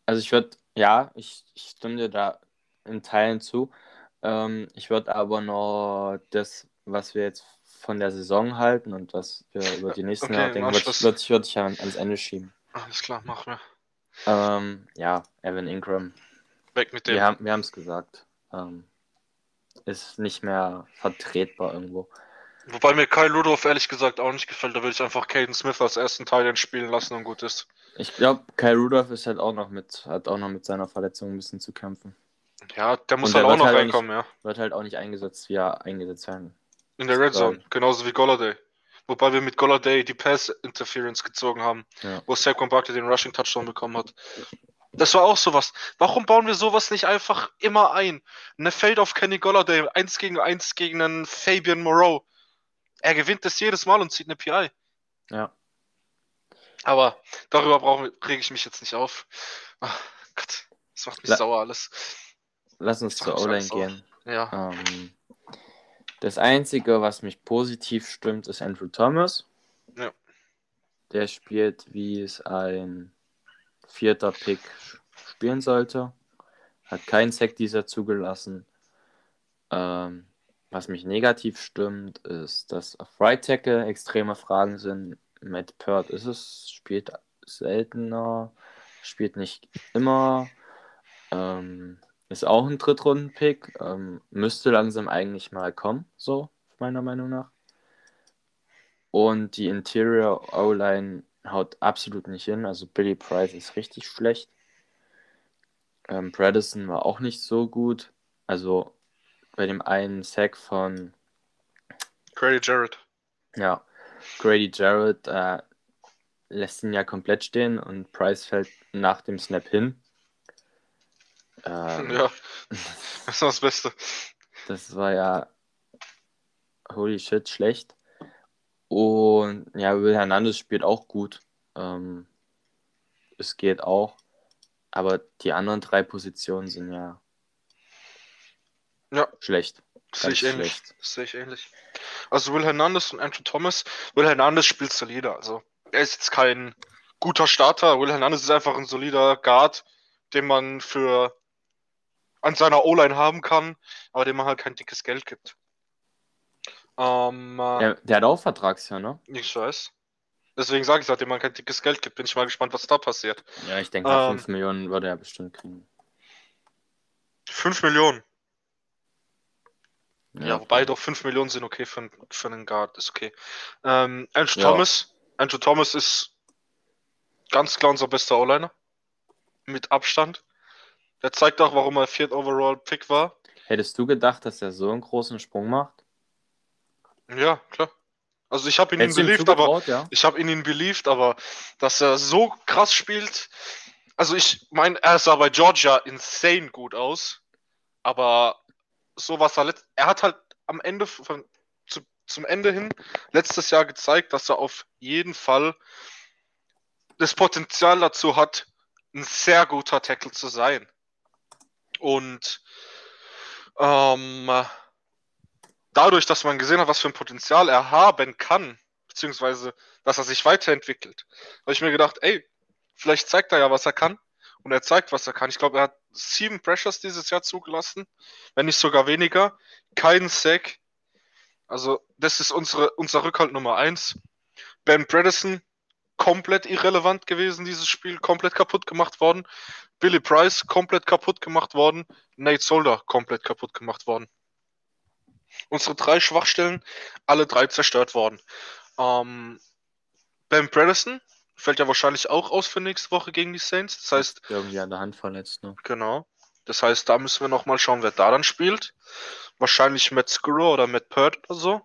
also ich würde, ja, ich, ich stimme dir da in Teilen zu. Ähm, ich würde aber noch das was wir jetzt von der Saison halten und was wir über die nächsten Okay, Jahre denken, würde ich, würd ich, ja ans Ende schieben. Alles klar, machen wir. Ähm, ja, Evan Ingram. Weg mit dem. Wir haben es gesagt. Ähm, ist nicht mehr vertretbar irgendwo. Wobei mir Kyle Rudolph ehrlich gesagt auch nicht gefällt. Da würde ich einfach Caden Smith als ersten Teil spielen lassen und gut ist. Ich glaube, Kyle Rudolph ist halt auch noch mit, hat auch noch mit seiner Verletzung ein bisschen zu kämpfen. Ja, der muss Und halt der auch noch halt reinkommen, ja. Wird halt auch nicht eingesetzt, wie er eingesetzt werden. In der Red Zone. Genauso wie Golladay. Wobei wir mit Golladay die Pass-Interference gezogen haben, Ja. wo Saquon Barkley den Rushing-Touchdown bekommen hat. Das war auch sowas. Warum bauen wir sowas nicht einfach immer ein? Eine Feld auf Kenny Golladay, 1 gegen 1 gegen einen Fabian Moreau. Er gewinnt das jedes Mal und zieht eine PI. Ja. Aber darüber brauche, rege ich mich jetzt nicht auf. Ach Gott, das macht mich La- sauer alles. Lass uns zur O-Line gehen. Ja. Ähm, das Einzige, was mich positiv stimmt, ist Andrew Thomas. Ja. Der spielt, wie es ein vierter Pick spielen sollte. Hat keinen Sack dieser zugelassen. Ähm, was mich negativ stimmt, ist, dass auf Right Tackle extreme Fragen sind. Matt Pert ist es, spielt seltener, spielt nicht immer. Ähm, ist auch ein Drittrunden-Pick. Ähm, müsste langsam eigentlich mal kommen, so meiner Meinung nach. Und die Interior O-Line haut absolut nicht hin. Also Billy Price ist richtig schlecht. Ähm, Bradison war auch nicht so gut. Also bei dem einen Sack von Grady Jarrett. ja, Grady Jarrett äh, lässt ihn ja komplett stehen und Price fällt nach dem Snap hin. Ähm, Ja, das war das Beste. Das war ja holy shit schlecht. Und ja, Will Hernandez spielt auch gut. Ähm, es geht auch. Aber die anderen drei Positionen sind ja Ja. schlecht. Sehe ich ähnlich. sehe ich ähnlich. Also Will Hernandez und Andrew Thomas. Will Hernandez spielt solide. Also er ist jetzt kein guter Starter. Will Hernandez ist einfach ein solider Guard, den man für an seiner O-Line haben kann, aber dem man halt kein dickes Geld gibt. Ähm, äh, Der, der hat auch Vertragsjahr, ne? Ich weiß. Deswegen sage ich, seitdem man kein dickes Geld gibt, bin ich mal gespannt, was da passiert. Ja, ich denke, Ähm. 5 Millionen würde er bestimmt kriegen. 5 Millionen. Ja, Ja, wobei doch 5 Millionen sind okay für, einen- für einen Guard, ist okay. Ähm, Andrew Ja. Thomas. Andrew Thomas ist ganz klar unser bester O-Liner. Mit Abstand. Der zeigt auch, warum er Viert Overall Pick war. Hättest du gedacht, dass er so einen großen Sprung macht? Ja, klar. Also ich habe ihn, ihn believed, aber ja? ich habe ihn ihn believed, aber dass er so krass spielt. Also ich meine, er sah bei Georgia insane gut aus, aber so was er letzt, er hat halt am Ende von zu, zum Ende hin letztes Jahr gezeigt, dass er auf jeden Fall das Potenzial dazu hat, ein sehr guter Tackle zu sein. Und ähm, dadurch, dass man gesehen hat, was für ein Potenzial er haben kann, beziehungsweise dass er sich weiterentwickelt, habe ich mir gedacht, ey, vielleicht zeigt er ja, was er kann. Und er zeigt, was er kann. Ich glaube, er hat sieben Pressures dieses Jahr zugelassen, wenn nicht sogar weniger. Keinen Sack. Also, das ist unsere, unser Rückhalt Nummer eins. Ben Bredesen, komplett irrelevant gewesen, dieses Spiel, komplett kaputt gemacht worden. Billy Price, komplett kaputt gemacht worden. Nate Solder, komplett kaputt gemacht worden. Unsere drei Schwachstellen, alle drei zerstört worden. Ähm, ben Bredesen fällt ja wahrscheinlich auch aus für nächste Woche gegen die Saints. Das heißt, Irgendwie an der Hand verletzt, ne? Genau. Das heißt, da müssen wir nochmal schauen, wer da dann spielt. Wahrscheinlich Matt Skuro oder Matt Pert oder so.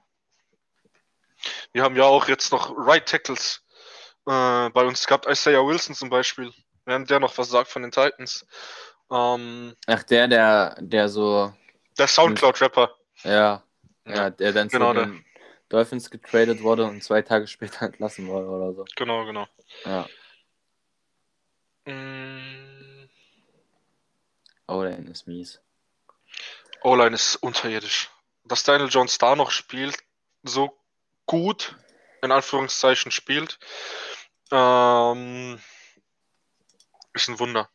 Wir haben ja auch jetzt noch Right Tackles äh, bei uns gehabt. Isaiah Wilson zum Beispiel. Während der noch versagt von den Titans. Ähm, Ach, der, der, der so, der Soundcloud-Rapper. Ja, ja, der dann Genau, zu den Dolphins getradet wurde und zwei Tage später entlassen wurde oder so. Genau, genau. Ja. Mm, O-Line ist mies. O-Line ist unterirdisch. Dass Daniel Jones da noch spielt, so gut, in Anführungszeichen spielt, ähm, ist ein Wunder.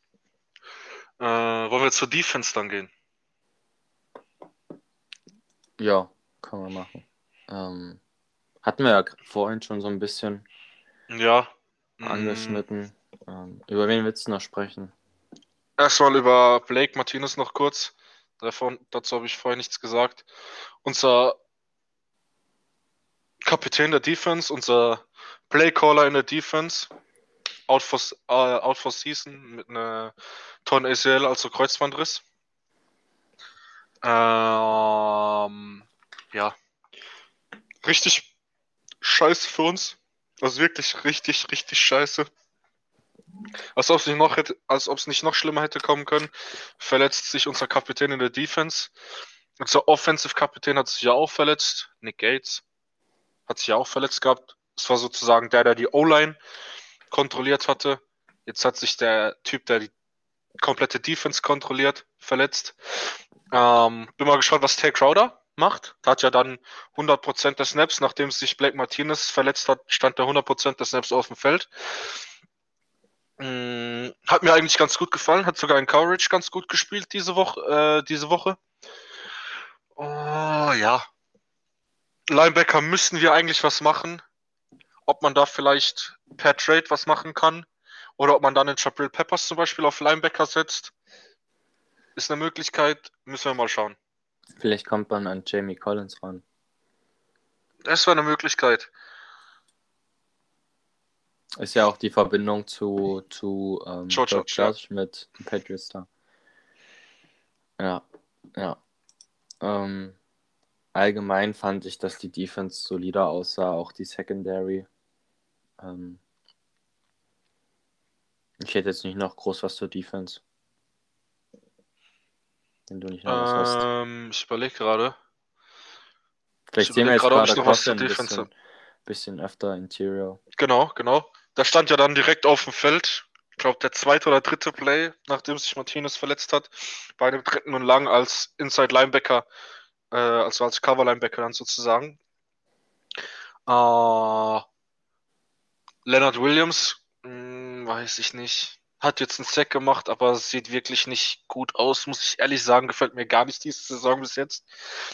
Äh, wollen wir zur Defense dann gehen? Ja, kann man machen. Ähm, hatten wir ja vorhin schon so ein bisschen Ja. angeschnitten. Ähm, über wen willst du noch sprechen? Erstmal über Blake Martinez noch kurz. Davon, dazu habe ich vorher nichts gesagt. Unser Kapitän der Defense, unser Playcaller in der Defense, out for, äh, out for season mit einer Torn ACL, also Kreuzbandriss. Ähm, ja. Richtig scheiße für uns. Also wirklich richtig, richtig scheiße. Als ob es nicht noch hätte, als ob es nicht noch schlimmer hätte kommen können, verletzt sich unser Kapitän in der Defense. Unser Offensive Kapitän hat sich ja auch verletzt. Nick Gates hat sich ja auch verletzt gehabt. Das war sozusagen der, der die O-Line kontrolliert hatte. Jetzt hat sich der Typ, der die komplette Defense kontrolliert, verletzt. Ähm, bin mal gespannt, was Tay Crowder macht. Hat ja dann 100% der Snaps, nachdem sich Blake Martinez verletzt hat, stand der 100% der Snaps auf dem Feld. Mm, Hat mir eigentlich ganz gut gefallen, hat sogar in Coverage ganz gut gespielt diese Woche. Äh, diese Woche. Oh, ja. Linebacker müssen wir eigentlich was machen. Ob man da vielleicht per Trade was machen kann oder ob man dann in Jabril Peppers zum Beispiel auf Linebacker setzt, ist eine Möglichkeit. Müssen wir mal schauen. Vielleicht kommt man an Jamie Collins ran. Das wäre eine Möglichkeit. Ist ja auch die Verbindung zu, zu ähm, George George Judge, Judge mit Patriots da. Ja, ja. Ähm, allgemein fand ich, dass die Defense solider aussah, auch die Secondary. Ähm, ich hätte jetzt nicht noch groß was zur Defense. Wenn du nicht was hast. Ähm, ich überlege gerade. Vielleicht ich sehen wir jetzt gerade, Coughlin ein Defense bisschen, bisschen öfter Interior. Genau, genau. Da stand ja dann direkt auf dem Feld, ich glaube, der zweite oder dritte Play, nachdem sich Martinez verletzt hat, bei einem dritten und lang als Inside Linebacker, äh, also als Cover Linebacker dann sozusagen. Äh, Leonard Williams, mh, weiß ich nicht. Hat jetzt einen Sack gemacht, aber sieht wirklich nicht gut aus, muss ich ehrlich sagen. Gefällt mir gar nicht diese Saison bis jetzt.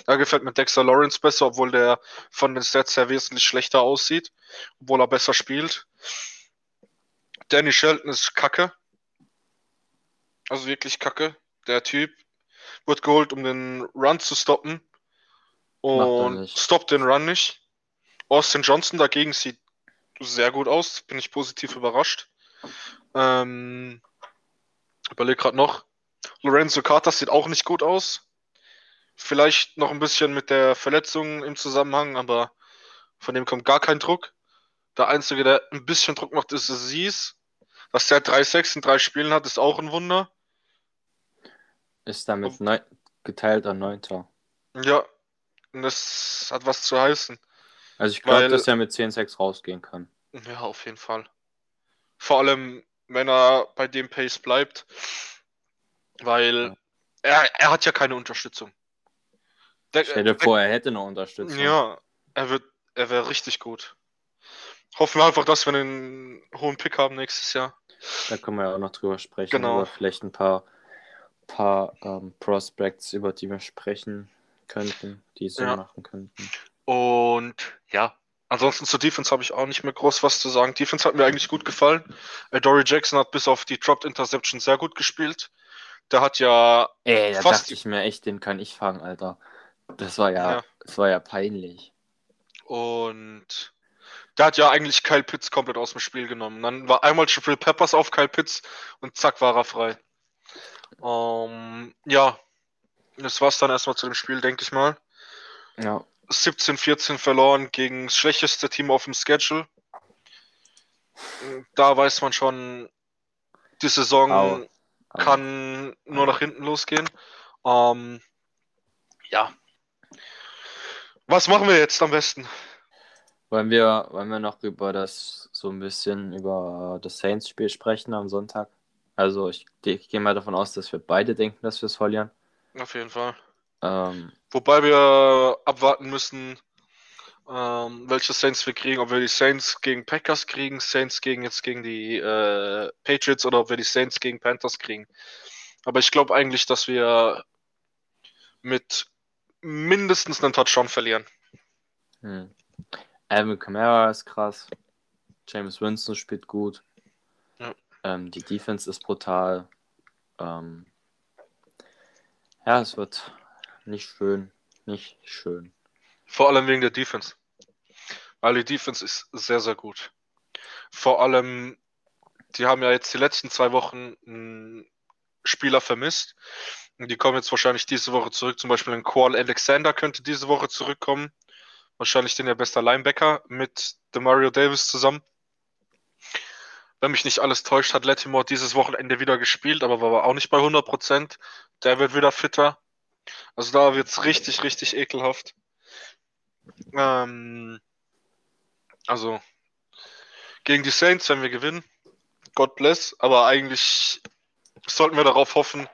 Da gefällt mir Dexter Lawrence besser, obwohl der von den Stats her wesentlich schlechter aussieht, obwohl er besser spielt. Danny Shelton ist kacke. Also wirklich kacke. Der Typ wird geholt, um den Run zu stoppen. Und stoppt den Run nicht. Austin Johnson dagegen sieht sehr gut aus. Bin ich positiv überrascht. Ähm, überleg gerade noch. Lorenzo Carter sieht auch nicht gut aus. Vielleicht noch ein bisschen mit der Verletzung im Zusammenhang, aber von dem kommt gar kein Druck. Der Einzige, der ein bisschen Druck macht, ist Aziz. Dass der 3-6 in drei Spielen hat, ist auch ein Wunder. Ist damit Ob- neu geteilter Neunter. Ja, und das hat was zu heißen. Also ich glaube, dass er mit 10-6 rausgehen kann. Ja, auf jeden Fall. Vor allem, wenn er bei dem Pace bleibt, weil er, er hat ja keine Unterstützung. Der, Stell dir vor, er hätte eine Unterstützung. Ja, er wird, er wäre richtig gut. Hoffen wir einfach, dass wir einen hohen Pick haben nächstes Jahr. Da können wir ja auch noch drüber sprechen. Genau. Über vielleicht ein paar, paar ähm, Prospects, über die wir sprechen könnten, die Sinn Ja. machen könnten. Und ja, ansonsten zur Defense habe ich auch nicht mehr groß was zu sagen. Defense hat mir eigentlich gut gefallen. Äh, Dory Jackson hat bis auf die Dropped Interception sehr gut gespielt. Der hat ja, Ey, da Fast- dachte ich mir echt, den kann ich fangen, Alter. Das war ja, Ja. das war ja peinlich. und der hat ja eigentlich Kyle Pitts komplett aus dem Spiel genommen. Dann war einmal Jabril Peppers auf Kyle Pitts und zack war er frei. Ähm, ja, das war's dann erstmal zu dem Spiel, denke ich mal. Ja. 17-14 verloren gegen das schlechteste Team auf dem Schedule. Da weiß man schon, die Saison Au. Aber kann nur nach hinten losgehen. Ähm, ja. Was machen wir jetzt am besten? Wollen wir, wollen wir noch über das, so ein bisschen über das Saints-Spiel sprechen am Sonntag? Also ich, ich gehe mal davon aus, dass wir beide denken, dass wir es verlieren. Auf jeden Fall. Ähm, Wobei wir abwarten müssen, ähm, welche Saints wir kriegen. Ob wir die Saints gegen Packers kriegen, Saints gegen jetzt gegen die äh, Patriots oder ob wir die Saints gegen Panthers kriegen. Aber ich glaube eigentlich, dass wir mit mindestens einem Touchdown verlieren. Hm. Alvin Kamara ist krass. James Winston spielt gut. Ja. Ähm, die Defense ist brutal. Ähm, ja, es wird nicht schön. Nicht schön. Vor allem wegen der Defense. Weil die Defense ist sehr, sehr gut. Vor allem, die haben ja jetzt die letzten zwei Wochen einen Spieler vermisst. Und die kommen jetzt wahrscheinlich diese Woche zurück. Zum Beispiel ein Qual Alexander könnte diese Woche zurückkommen. Wahrscheinlich den ja bester Linebacker mit Demario Davis zusammen. Wenn mich nicht alles täuscht, hat Latimore dieses Wochenende wieder gespielt, aber war auch nicht bei 100%. Der wird wieder fitter. Also da wird es richtig, richtig ekelhaft. Ähm, also gegen die Saints, wenn wir gewinnen, God bless, aber eigentlich sollten wir darauf hoffen,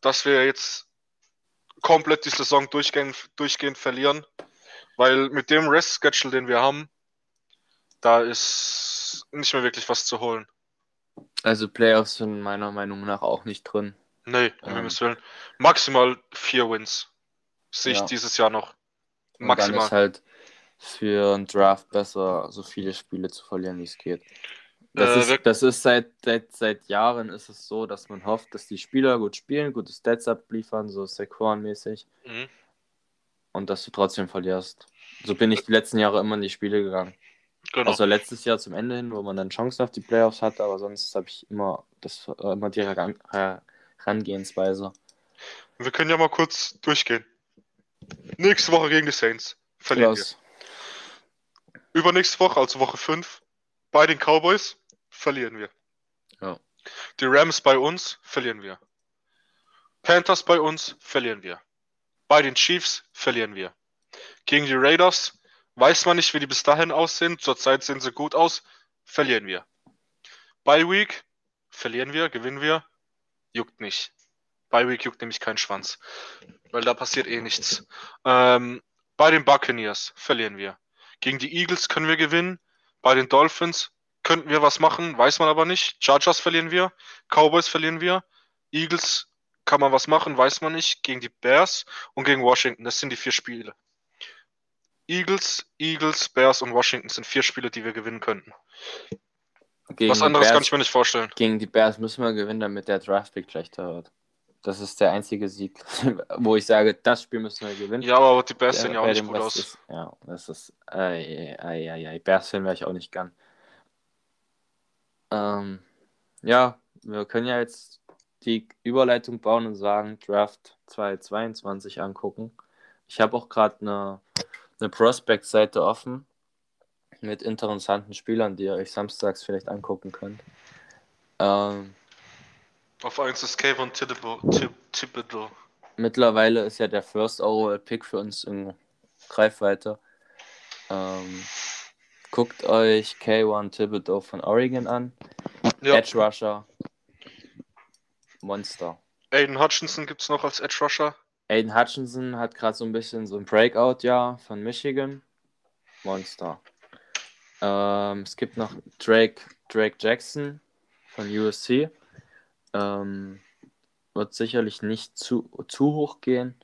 dass wir jetzt komplett die Saison durchgehend, durchgehend verlieren, weil mit dem Rest-Schedule, den wir haben, da ist nicht mehr wirklich was zu holen. Also Playoffs sind meiner Meinung nach auch nicht drin. Nee, um Ähm. Willen. Maximal vier Wins sehe ich Ja. dieses Jahr noch. Und dann Maximal. ist halt für einen Draft besser, so viele Spiele zu verlieren, wie es geht. Das Äh, ist, das ist seit, seit, seit Jahren ist es so, dass man hofft, dass die Spieler gut spielen, gute Stats abliefern, so Saquon-mäßig, Mhm. und dass du trotzdem verlierst. So bin ich die letzten Jahre immer in die Spiele gegangen. Genau. Außer letztes Jahr zum Ende hin, wo man dann Chancen auf die Playoffs hatte, aber sonst habe ich immer das äh, immer die Heran Her- Herangehensweise. Wir können ja mal kurz durchgehen. Nächste Woche gegen die Saints. Verlieren Klaus, wir. Übernächste Woche, also Woche 5, bei den Cowboys verlieren wir. Ja. Die Rams bei uns verlieren wir. Panthers bei uns verlieren wir. Bei den Chiefs verlieren wir. Gegen die Raiders weiß man nicht, wie die bis dahin aussehen. Zurzeit sehen sie gut aus. Verlieren wir. Bei Week verlieren wir, gewinnen wir. Juckt nicht. Bei Week juckt nämlich kein Schwanz. Weil da passiert eh nichts. Ähm, bei den Buccaneers verlieren wir. Gegen die Eagles können wir gewinnen. Bei den Dolphins könnten wir was machen, weiß man aber nicht. Chargers verlieren wir. Cowboys verlieren wir. Eagles kann man was machen, weiß man nicht. Gegen die Bears und gegen Washington. Das sind die vier Spiele. Eagles, Eagles, Bears und Washington sind vier Spiele, die wir gewinnen könnten. Gegen Was anderes kann Bears- ich mir nicht vorstellen. Gegen die Bears müssen wir gewinnen, damit der Draftpick schlechter wird. Das ist der einzige Sieg, wo ich sage, das Spiel müssen wir gewinnen. Ja, aber die Bears sehen ja auch nicht gut aus. Ist, ja, das ist. Ei, ei, ei, ei. Bears wäre ich auch nicht gern. Ähm, ja, wir können ja jetzt die Überleitung bauen und sagen, Draft 2022 angucken. Ich habe auch gerade eine, eine Prospect-Seite offen mit interessanten Spielern, die ihr euch samstags vielleicht angucken könnt. Ähm, Auf 1 ist Kayvon Thibodeau. Thib- Thibodeau. Mittlerweile ist ja der First Overall Pick für uns in Greifweite. Ähm, guckt euch K1 Thibodeau von Oregon an. Ja, Edge Rusher. Monster. Aiden Hutchinson gibt es noch als Edge Rusher. Aiden Hutchinson hat gerade so ein bisschen so ein Breakout-Jahr von Michigan. Monster. Ähm, es gibt noch Drake, Drake Jackson von USC. Ähm, wird sicherlich nicht zu, zu hoch gehen,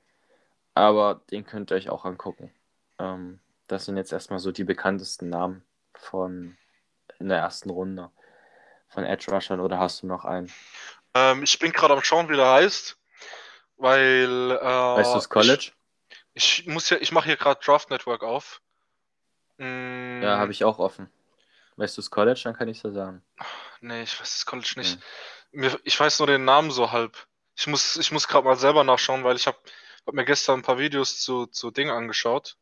aber den könnt ihr euch auch angucken. Ähm, das sind jetzt erstmal so die bekanntesten Namen von in der ersten Runde von Edge Rushern oder hast du noch einen? Ähm, ich bin gerade am Schauen, wie der heißt. Weil. Äh, Weißt du das College? Ich, ich muss ja, ich mache hier gerade Draft Network auf. Mm, Ja, habe ich auch offen. Weißt du das College? Dann kann ich es ja sagen. Nee, ich weiß das College nicht. Hm. Ich weiß nur den Namen so halb. Ich muss, ich muss gerade mal selber nachschauen, weil ich habe hab mir gestern ein paar Videos zu, zu Dingen angeschaut.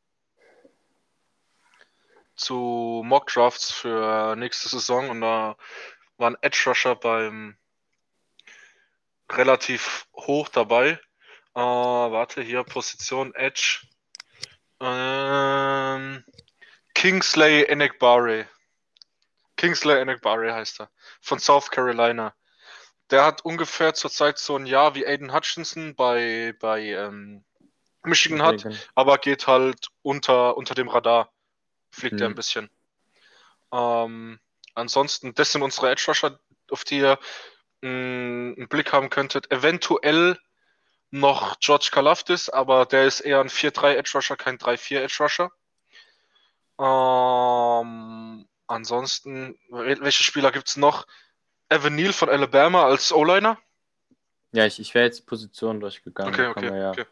Zu Mock Drafts für nächste Saison und da war ein Edge Rusher beim relativ hoch dabei. Äh, warte, hier Position Edge. Ähm, Kingsley Enekbare. Kingsley Enekbare heißt er. Von South Carolina. Der hat ungefähr zurzeit so ein Jahr wie Aiden Hutchinson bei, bei ähm, Michigan hat, aber geht halt unter, unter dem Radar. Fliegt er Hm. ein bisschen. Ähm, ansonsten, das sind unsere Edge Rusher, auf die ihr mh, einen Blick haben könntet. Eventuell noch George Kalafdis, aber der ist eher ein 4-3 Edge Rusher, kein 3-4 Edge Rusher. Ähm, ansonsten, wel- welche Spieler gibt es noch? Evan Neal von Alabama als O-Liner. Ja, ich, ich wäre jetzt die Position durchgegangen. Okay, okay, können wir ja, okay.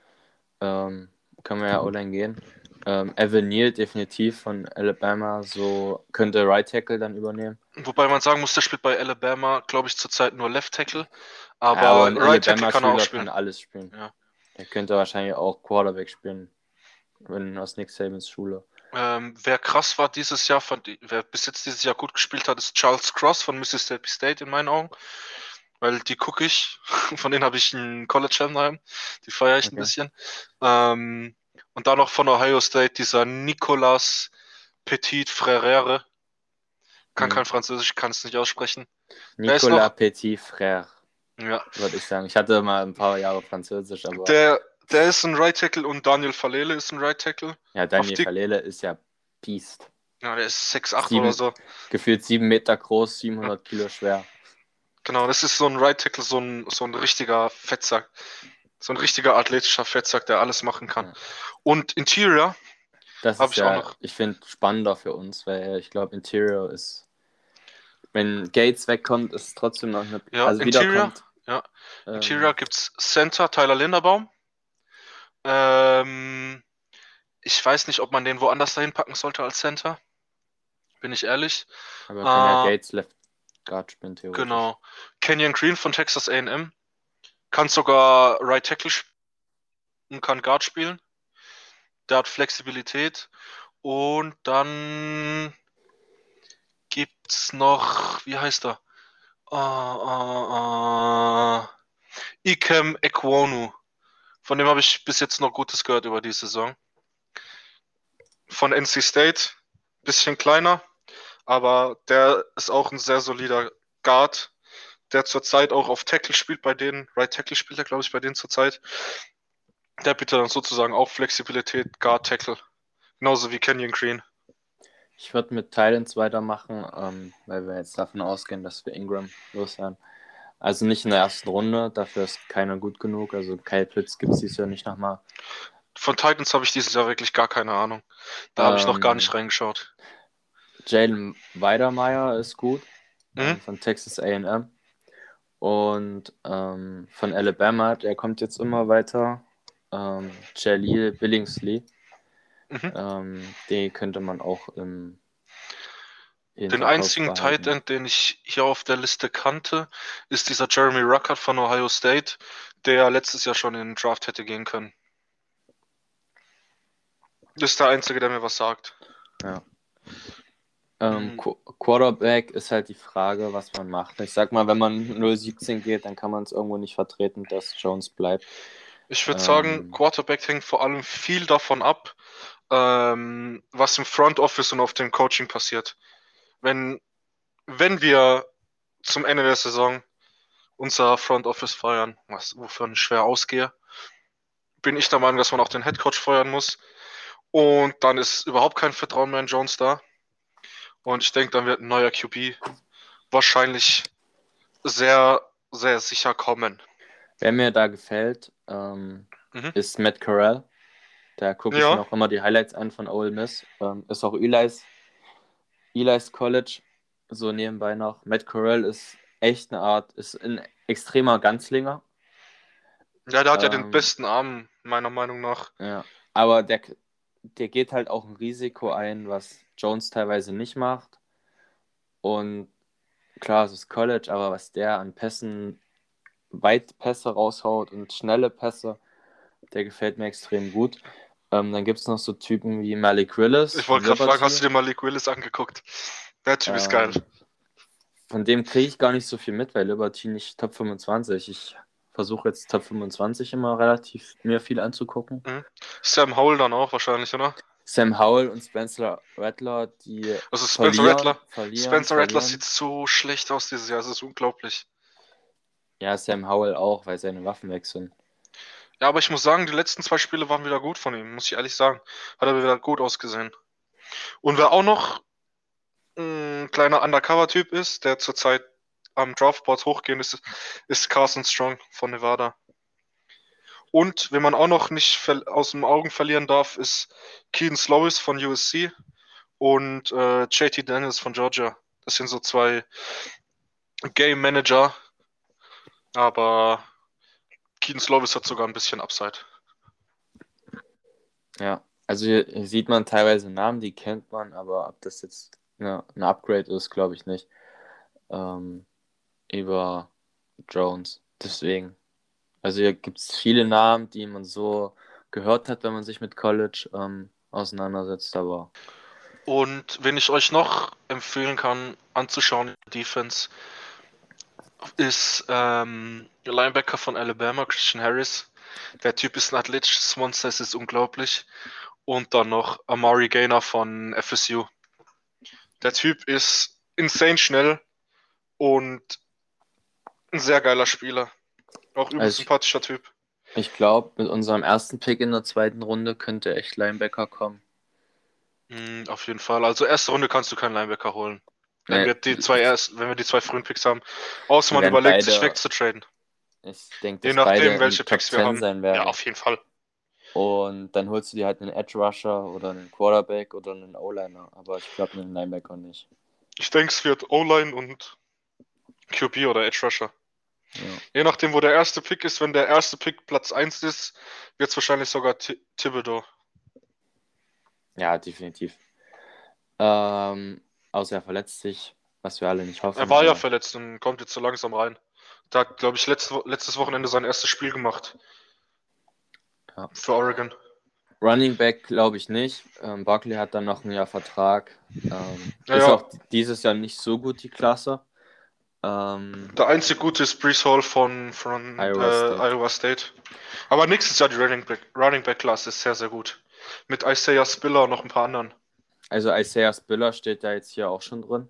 ähm, können wir ja online gehen. Ähm, Evan Neal definitiv von Alabama, so könnte Right Tackle dann übernehmen. Wobei man sagen muss, der spielt bei Alabama, glaube ich, zurzeit nur Left Tackle. Aber, Ja, ein Right Tackle kann er auch spielen. kann alles spielen. Ja. Er könnte wahrscheinlich auch Quarterback spielen, wenn aus Nick Sabans Schule. Ähm, wer krass war dieses Jahr, fand wer bis jetzt dieses Jahr gut gespielt hat, ist Charles Cross von Mississippi State in meinen Augen. Weil die gucke ich. Von denen habe ich ein College daheim. Die feiere ich ein Okay. bisschen. Ähm, und dann noch von Ohio State dieser Nicolas Petit Frère. Kann Mhm. kein Französisch, kann es nicht aussprechen. Nicolas noch? Petit Frère, Ja. würde ich sagen. Ich hatte mal ein paar Jahre Französisch, aber Der, der ist ein Right Tackle und Daniel Falele ist ein Right Tackle. ja, Daniel die- Falele ist ja Beast. Ja, der ist 6'8 Sieben. oder so. Gefühlt sieben Meter groß, 700 Kilo schwer. Genau, das ist so ein Right Tackle, so ein, so ein richtiger Fettsack. So ein richtiger athletischer Fettsack, der alles machen kann. Ja. Und Interior, Das Hab ist ich auch ja, noch. ich finde, spannender für uns, weil ich glaube, Interior ist, wenn Gates wegkommt, ist es trotzdem noch eine, Ja, also Interior, wiederkommt. ja. Ähm, Interior gibt's Center, Tyler Linderbaum. Ähm, ich weiß nicht, ob man den woanders dahin packen sollte als Center. Bin ich ehrlich. aber kann ja Ah. Gates Left Guard spielen, theoretisch. Genau. Kenyon Green von Texas AM. Kann sogar Right Tackle spielen und kann Guard spielen. Der hat Flexibilität. Und dann gibt's noch, wie heißt er? Uh, uh, uh, Ikem Ekwonu. Von dem habe ich bis jetzt noch Gutes gehört über die Saison. Von NC State. Bisschen kleiner, aber der ist auch ein sehr solider Guard, der zurzeit auch auf Tackle spielt bei denen. Right Tackle spielt er, glaube ich, bei denen zurzeit. Der bietet dann sozusagen auch Flexibilität, Guard Tackle. Genauso wie Kenyon Green. Ich würde mit Titans weitermachen, ähm, weil wir jetzt davon ausgehen, dass wir Ingram loswerden. Also nicht in der ersten Runde, dafür ist keiner gut genug. Also Kyle Pitts gibt es dieses Jahr nicht nochmal. Von Titans habe ich dieses Jahr wirklich gar keine Ahnung. Da habe ich noch gar Ähm, nicht reingeschaut. Jalen Weidermeier ist gut, Mhm. ähm, von Texas AM. Und ähm, von Alabama, der kommt jetzt immer weiter. Ähm, Jaleel Billingsley. Mhm. Ähm, den könnte man auch im Den einzigen. Tight End, den ich hier auf der Liste kannte, ist dieser Jeremy Ruckert von Ohio State, der letztes Jahr schon in den Draft hätte gehen können. Das ist der einzige, der mir was sagt. Ähm, Mhm. Qu Quarterback ist halt die Frage, was man macht. Ich sag mal, wenn man 0-17 geht, dann kann man es irgendwo nicht vertreten, dass Jones bleibt. Ich würde Ähm. sagen, Quarterback hängt vor allem viel davon ab, ähm, was im Front Office und auf dem Coaching passiert. Wenn, wenn wir zum Ende der Saison unser Front Office feuern, was wovon ich schwer ausgehe, bin ich der Meinung, dass man auch den Head Coach feuern muss. Und dann ist überhaupt kein Vertrauen mehr in Jones da. Und ich denke, dann wird ein neuer QB wahrscheinlich sehr, sehr sicher kommen. Wer mir da gefällt, ähm, Mhm. ist Matt Corral. Da gucke Ja. ich mir auch immer die Highlights an von Ole Miss. Ähm, ist auch Eli's, Eli's College, so nebenbei noch. Matt Corral ist echt eine Art, ist ein extremer Ganzlinger. Ja, der hat ja den Ähm. besten Arm, meiner Meinung nach. Ja, aber der, der geht halt auch ein Risiko ein, was Jones teilweise nicht macht. Und klar, es ist College, aber was der an Pässen, Weitpässe raushaut und schnelle Pässe, der gefällt mir extrem gut. Ähm, dann gibt es noch so Typen wie Malik Willis. Ich wollte gerade fragen, hast du dir Malik Willis angeguckt? Der Typ ist Ähm, geil. Von dem kriege ich gar nicht so viel mit, weil Liberty nicht Top 25. Ich versuche jetzt Top 25 immer relativ mir viel anzugucken. Sam Howell dann auch wahrscheinlich, oder? Sam Howell und Spencer Rattler, die Also Spencer verlieren, Rattler. verlieren, Spencer Rattler sieht so schlecht aus dieses Jahr, es ist unglaublich. Ja, Sam Howell auch, weil seine Waffen wechseln. Ja, aber ich muss sagen, die letzten zwei Spiele waren wieder gut von ihm, muss ich ehrlich sagen. Hat er wieder gut ausgesehen. Und wer auch noch ein kleiner Undercover-Typ ist, der zurzeit am Draftboard hochgehen ist, ist Carson Strong von Nevada. Und wenn man auch noch nicht aus den Augen verlieren darf, ist Keaton Slowis von USC und äh, JT Daniels von Georgia. Das sind so zwei Game Manager, aber Keaton Slovis hat sogar ein bisschen Upside. Ja, also hier, sieht man teilweise Namen, die kennt man, aber ob das jetzt eine, ein Upgrade ist, glaube ich nicht. Ähm, über Jones. Deswegen. Also hier gibt es viele Namen, die man so gehört hat, wenn man sich mit College ähm, auseinandersetzt, aber. Und wenn ich euch noch empfehlen kann, anzuschauen, Defense, ist ähm, der Linebacker von Alabama, Christian Harris. Der Typ ist ein athletisches Monster, es ist unglaublich. Und dann noch Amari Gainer von FSU. Der Typ ist insane schnell und ein sehr geiler Spieler. Auch übel also sympathischer Typ. Ich glaube, mit unserem ersten Pick in der zweiten Runde könnte echt Linebacker kommen. Mm, auf jeden Fall. Also erste Runde kannst du keinen Linebacker holen. Wenn, nee, wir die zwei erst, wenn wir die zwei frühen Picks haben. Außer man überlegt, beide, sich wegzutraden. Ich denke, Je nachdem, welche Picks wir haben. Sein werden. Ja, auf jeden Fall. Und dann holst du dir halt einen Edge Rusher oder einen Quarterback oder einen O-Liner. Aber ich glaube, einen Linebacker nicht. Ich denke, es wird O-Line und QB oder Edge Rusher. Ja. Je nachdem, wo der erste Pick ist, wenn der erste Pick Platz 1 ist, wird es wahrscheinlich sogar T Thibodeau. Ja, definitiv. Ähm, außer er verletzt sich, was wir alle nicht hoffen. Er war ja verletzt und kommt jetzt so langsam rein. Der hat, glaube ich, letzte, letztes Wochenende sein erstes Spiel gemacht. Ja. Für Oregon. Running Back glaube ich nicht. Ähm, Barkley hat dann noch ein Jahr Vertrag. Ähm, ja, ist ja. auch dieses Jahr nicht so gut die Klasse. Ähm, Der einzige gute ist Brees Hall von, von Iowa, äh, State. Iowa, State. Aber nächstes Jahr die Running Back, Running Back Klasse ist sehr, sehr gut. Mit Isaiah Spiller und noch ein paar anderen. Also Isaiah Spiller steht da jetzt hier auch schon drin.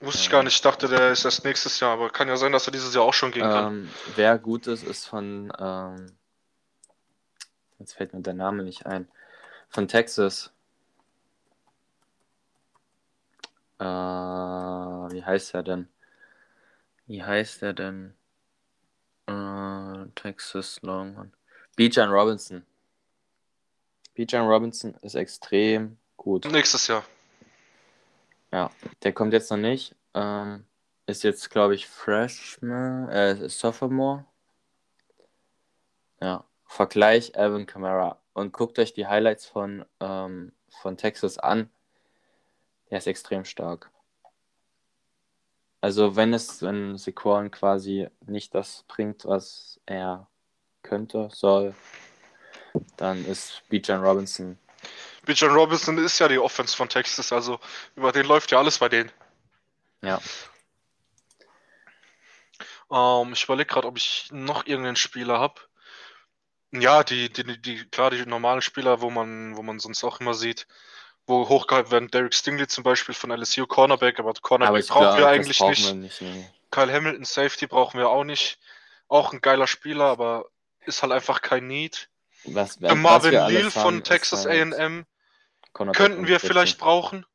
Wusste ich gar nicht. Ich dachte, der ist erst nächstes Jahr, aber kann ja sein, dass er dieses Jahr auch schon gehen kann. Ähm, wer gut ist, ist von. Ähm, jetzt fällt mir der Name nicht ein. Von Texas. Äh, wie heißt er denn? Wie heißt er denn? Äh, Texas Longhorn. Bijan Robinson. Bijan Robinson ist extrem gut. Nächstes Jahr. Ja, der kommt jetzt noch nicht. Ähm, ist jetzt, glaube ich, Freshman, äh, Sophomore. Ja, Vergleich Alvin Kamara. Und guckt euch die Highlights von, ähm, von Texas an. Der ist extrem stark. Also wenn es, wenn Sequoren quasi nicht das bringt, was er könnte, soll, dann ist Bijan Robinson. Bijan Robinson ist ja die Offense von Texas, also über den läuft ja alles bei denen. Ja. Ähm, ich überlege gerade, ob ich noch irgendeinen Spieler habe. Ja, die, die, die, klar, die normalen Spieler, wo man, wo man sonst auch immer sieht wo hochgehalten werden. Derek Stingley zum Beispiel von LSU, Cornerback, aber Cornerback aber brauchen glaub, wir eigentlich brauchen nicht. Wir nicht nee. Kyle Hamilton, Safety brauchen wir auch nicht. Auch ein geiler Spieler, aber ist halt einfach kein Need. Was, was Marvin Neal von Texas AM könnten wir vielleicht brauchen.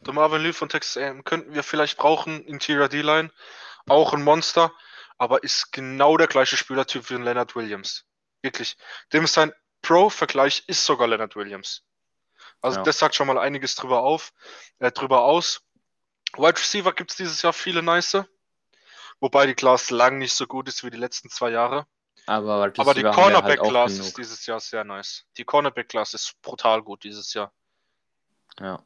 Der Marvin Neal von Texas AM könnten wir vielleicht brauchen. Interior D-Line. Auch ein Monster. Aber ist genau der gleiche Spielertyp wie ein Leonard Williams. Wirklich. Dem ist sein Pro-Vergleich ist sogar Leonard Williams. Also ja. das sagt schon mal einiges drüber auf, äh, drüber aus. Wide Receiver gibt es dieses Jahr viele nice. Wobei die Class lang nicht so gut ist wie die letzten zwei Jahre. Aber, Aber die Cornerback-Class halt ist dieses Jahr sehr nice. Die Cornerback-Class ist brutal gut dieses Jahr. Ja.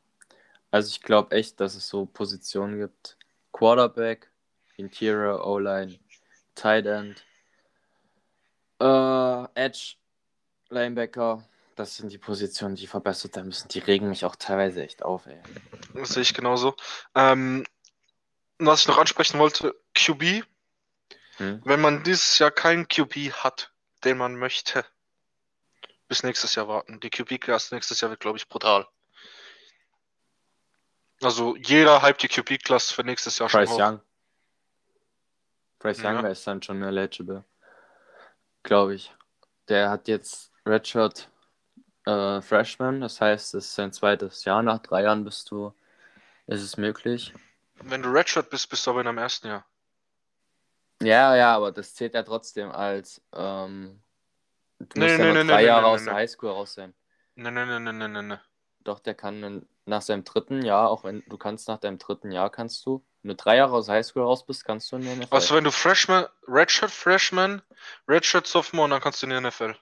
Also ich glaube echt, dass es so Positionen gibt. Quarterback, Interior, O-Line, Tight End, äh, Edge, Linebacker, das sind die Positionen, die verbessert werden müssen. Die regen mich auch teilweise echt auf, ey. Das sehe ich genauso. Ähm, was ich noch ansprechen wollte, QB. Hm? Wenn man dieses Jahr keinen QB hat, den man möchte, bis nächstes Jahr warten. Die QB-Klasse nächstes Jahr wird, glaube ich, brutal. Also jeder hype die QB-Klasse für nächstes Jahr Price schon Young. Young ja. ist dann schon eligible. Glaube ich. Der hat jetzt Redshirt äh, Freshman, das heißt, es ist sein zweites Jahr. Nach drei Jahren bist du, ist es möglich. Wenn du Redshirt bist, bist du aber in deinem ersten Jahr. Ja, ja, aber das zählt ja trotzdem als ähm, du nee, musst nee, ja nee, drei Jahre aus der Highschool raus sein. Ne, ne, ne, ne, ne, ne, ne. Doch, der kann nach seinem dritten Jahr, auch wenn du kannst nach deinem dritten Jahr, kannst du, wenn du drei Jahre aus Highschool raus bist, kannst du in die NFL. Also wenn du Freshman, Redshirt Freshman, Redshirt Sophomore und dann kannst du in die NFL.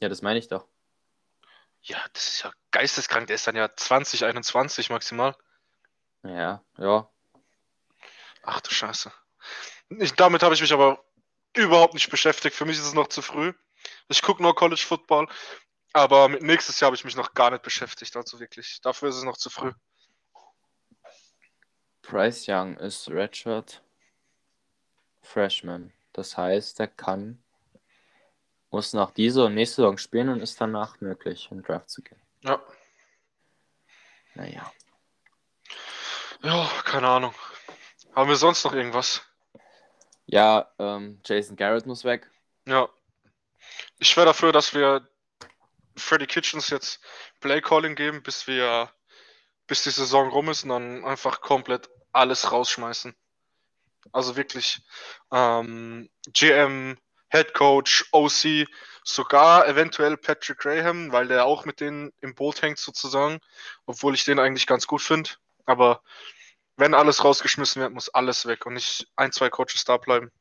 Ja, das meine ich doch. Ja, das ist ja geisteskrank. Der ist dann ja 2021 maximal. Ja, ja. Ach du Scheiße. Ich, damit habe ich mich aber überhaupt nicht beschäftigt. Für mich ist es noch zu früh. Ich gucke nur College Football. Aber mit nächstes Jahr habe ich mich noch gar nicht beschäftigt. Also wirklich. Dafür ist es noch zu früh. Bryce Young ist Redshirt Freshman. Das heißt, er kann, muss nach dieser und nächste Saison spielen und ist danach möglich, in den Draft zu gehen. Ja. Naja. Ja, keine Ahnung. Haben wir sonst noch irgendwas? Ja, ähm, Jason Garrett muss weg. Ja. Ich wäre dafür, dass wir Freddy Kitchens jetzt Play Calling geben, bis wir bis die Saison rum ist und dann einfach komplett alles rausschmeißen. Also wirklich ähm, GM, Head Coach, OC, sogar eventuell Patrick Graham, weil der auch mit denen im Boot hängt sozusagen, obwohl ich den eigentlich ganz gut finde. Aber wenn alles rausgeschmissen wird, muss alles weg und nicht ein, zwei Coaches da bleiben.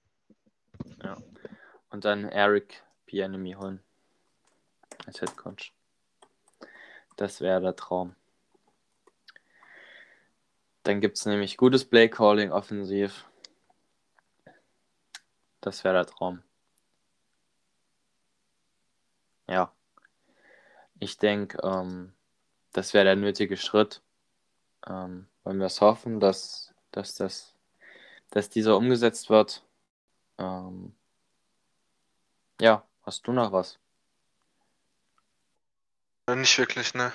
Ja. Und dann Eric Pianemi holen. Als Head Coach. Das wäre der Traum. Dann gibt es nämlich gutes Play Calling offensiv. Das wäre der Traum. Ja. Ich denke, ähm, das wäre der nötige Schritt. Ähm, wollen wir es hoffen, dass, dass, das, dass dieser umgesetzt wird. Ähm, ja, hast du noch was? Nicht wirklich, ne?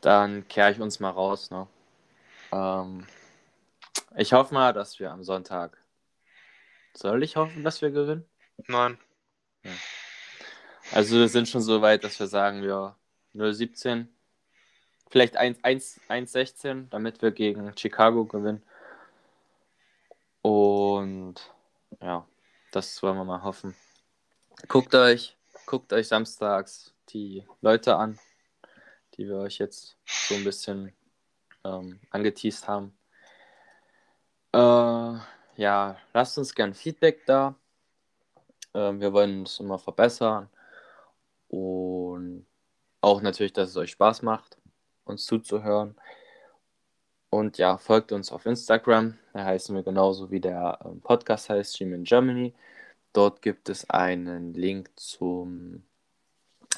Dann kehre ich uns mal raus. Ne? Ähm, ich hoffe mal, dass wir am Sonntag. Soll ich hoffen, dass wir gewinnen? Nein. Also wir sind schon so weit, dass wir sagen, wir 0,17. Vielleicht 1,16, damit wir gegen Chicago gewinnen. Und ja, das wollen wir mal hoffen. Guckt euch, guckt euch samstags die Leute an, die wir euch jetzt so ein bisschen ähm, angeteased haben. Äh, ja, lasst uns gern Feedback da. Ähm, wir wollen uns immer verbessern. Und auch natürlich, dass es euch Spaß macht, uns zuzuhören. Und ja, folgt uns auf Instagram. Da heißen wir genauso wie der ähm, Podcast heißt, Gym in Germany. Dort gibt es einen Link zum,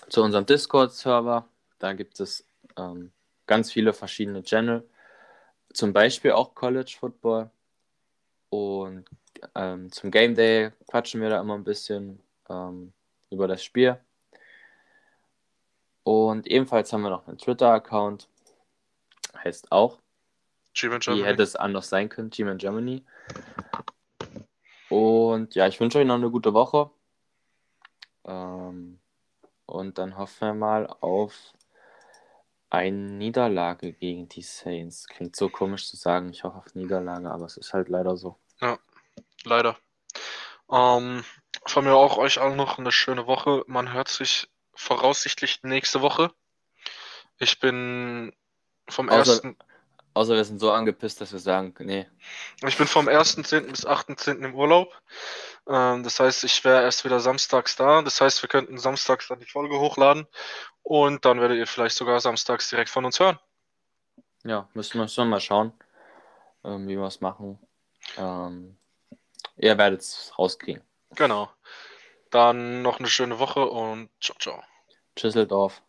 zu unserem Discord-Server. Da gibt es ähm, ganz viele verschiedene Channel. Zum Beispiel auch College Football. Und ähm, zum Game Day quatschen wir da immer ein bisschen ähm, über das Spiel. Und ebenfalls haben wir noch einen Twitter-Account. Heißt auch. Wie hätte es anders sein können? Team Germany. Und ja, ich wünsche euch noch eine gute Woche. Ähm, und dann hoffen wir mal auf eine Niederlage gegen die Saints. Klingt so komisch zu sagen, ich hoffe auf Niederlage, aber es ist halt leider so. Ja, leider. Ähm, von mir auch euch allen noch eine schöne Woche. Man hört sich voraussichtlich nächste Woche. Ich bin vom Außer, ersten. außer wir sind so angepisst, dass wir sagen, nee. Ich bin vom 1.10. bis 8.10. im Urlaub. Ähm, das heißt, ich wäre erst wieder samstags da. Das heißt, wir könnten samstags dann die Folge hochladen und dann werdet ihr vielleicht sogar samstags direkt von uns hören. Ja, müssen wir schon mal schauen, ähm, wie wir es machen. Ähm, ihr werdet es rauskriegen. Genau. Dann noch eine schöne Woche und ciao, ciao. Tschüsseldorf.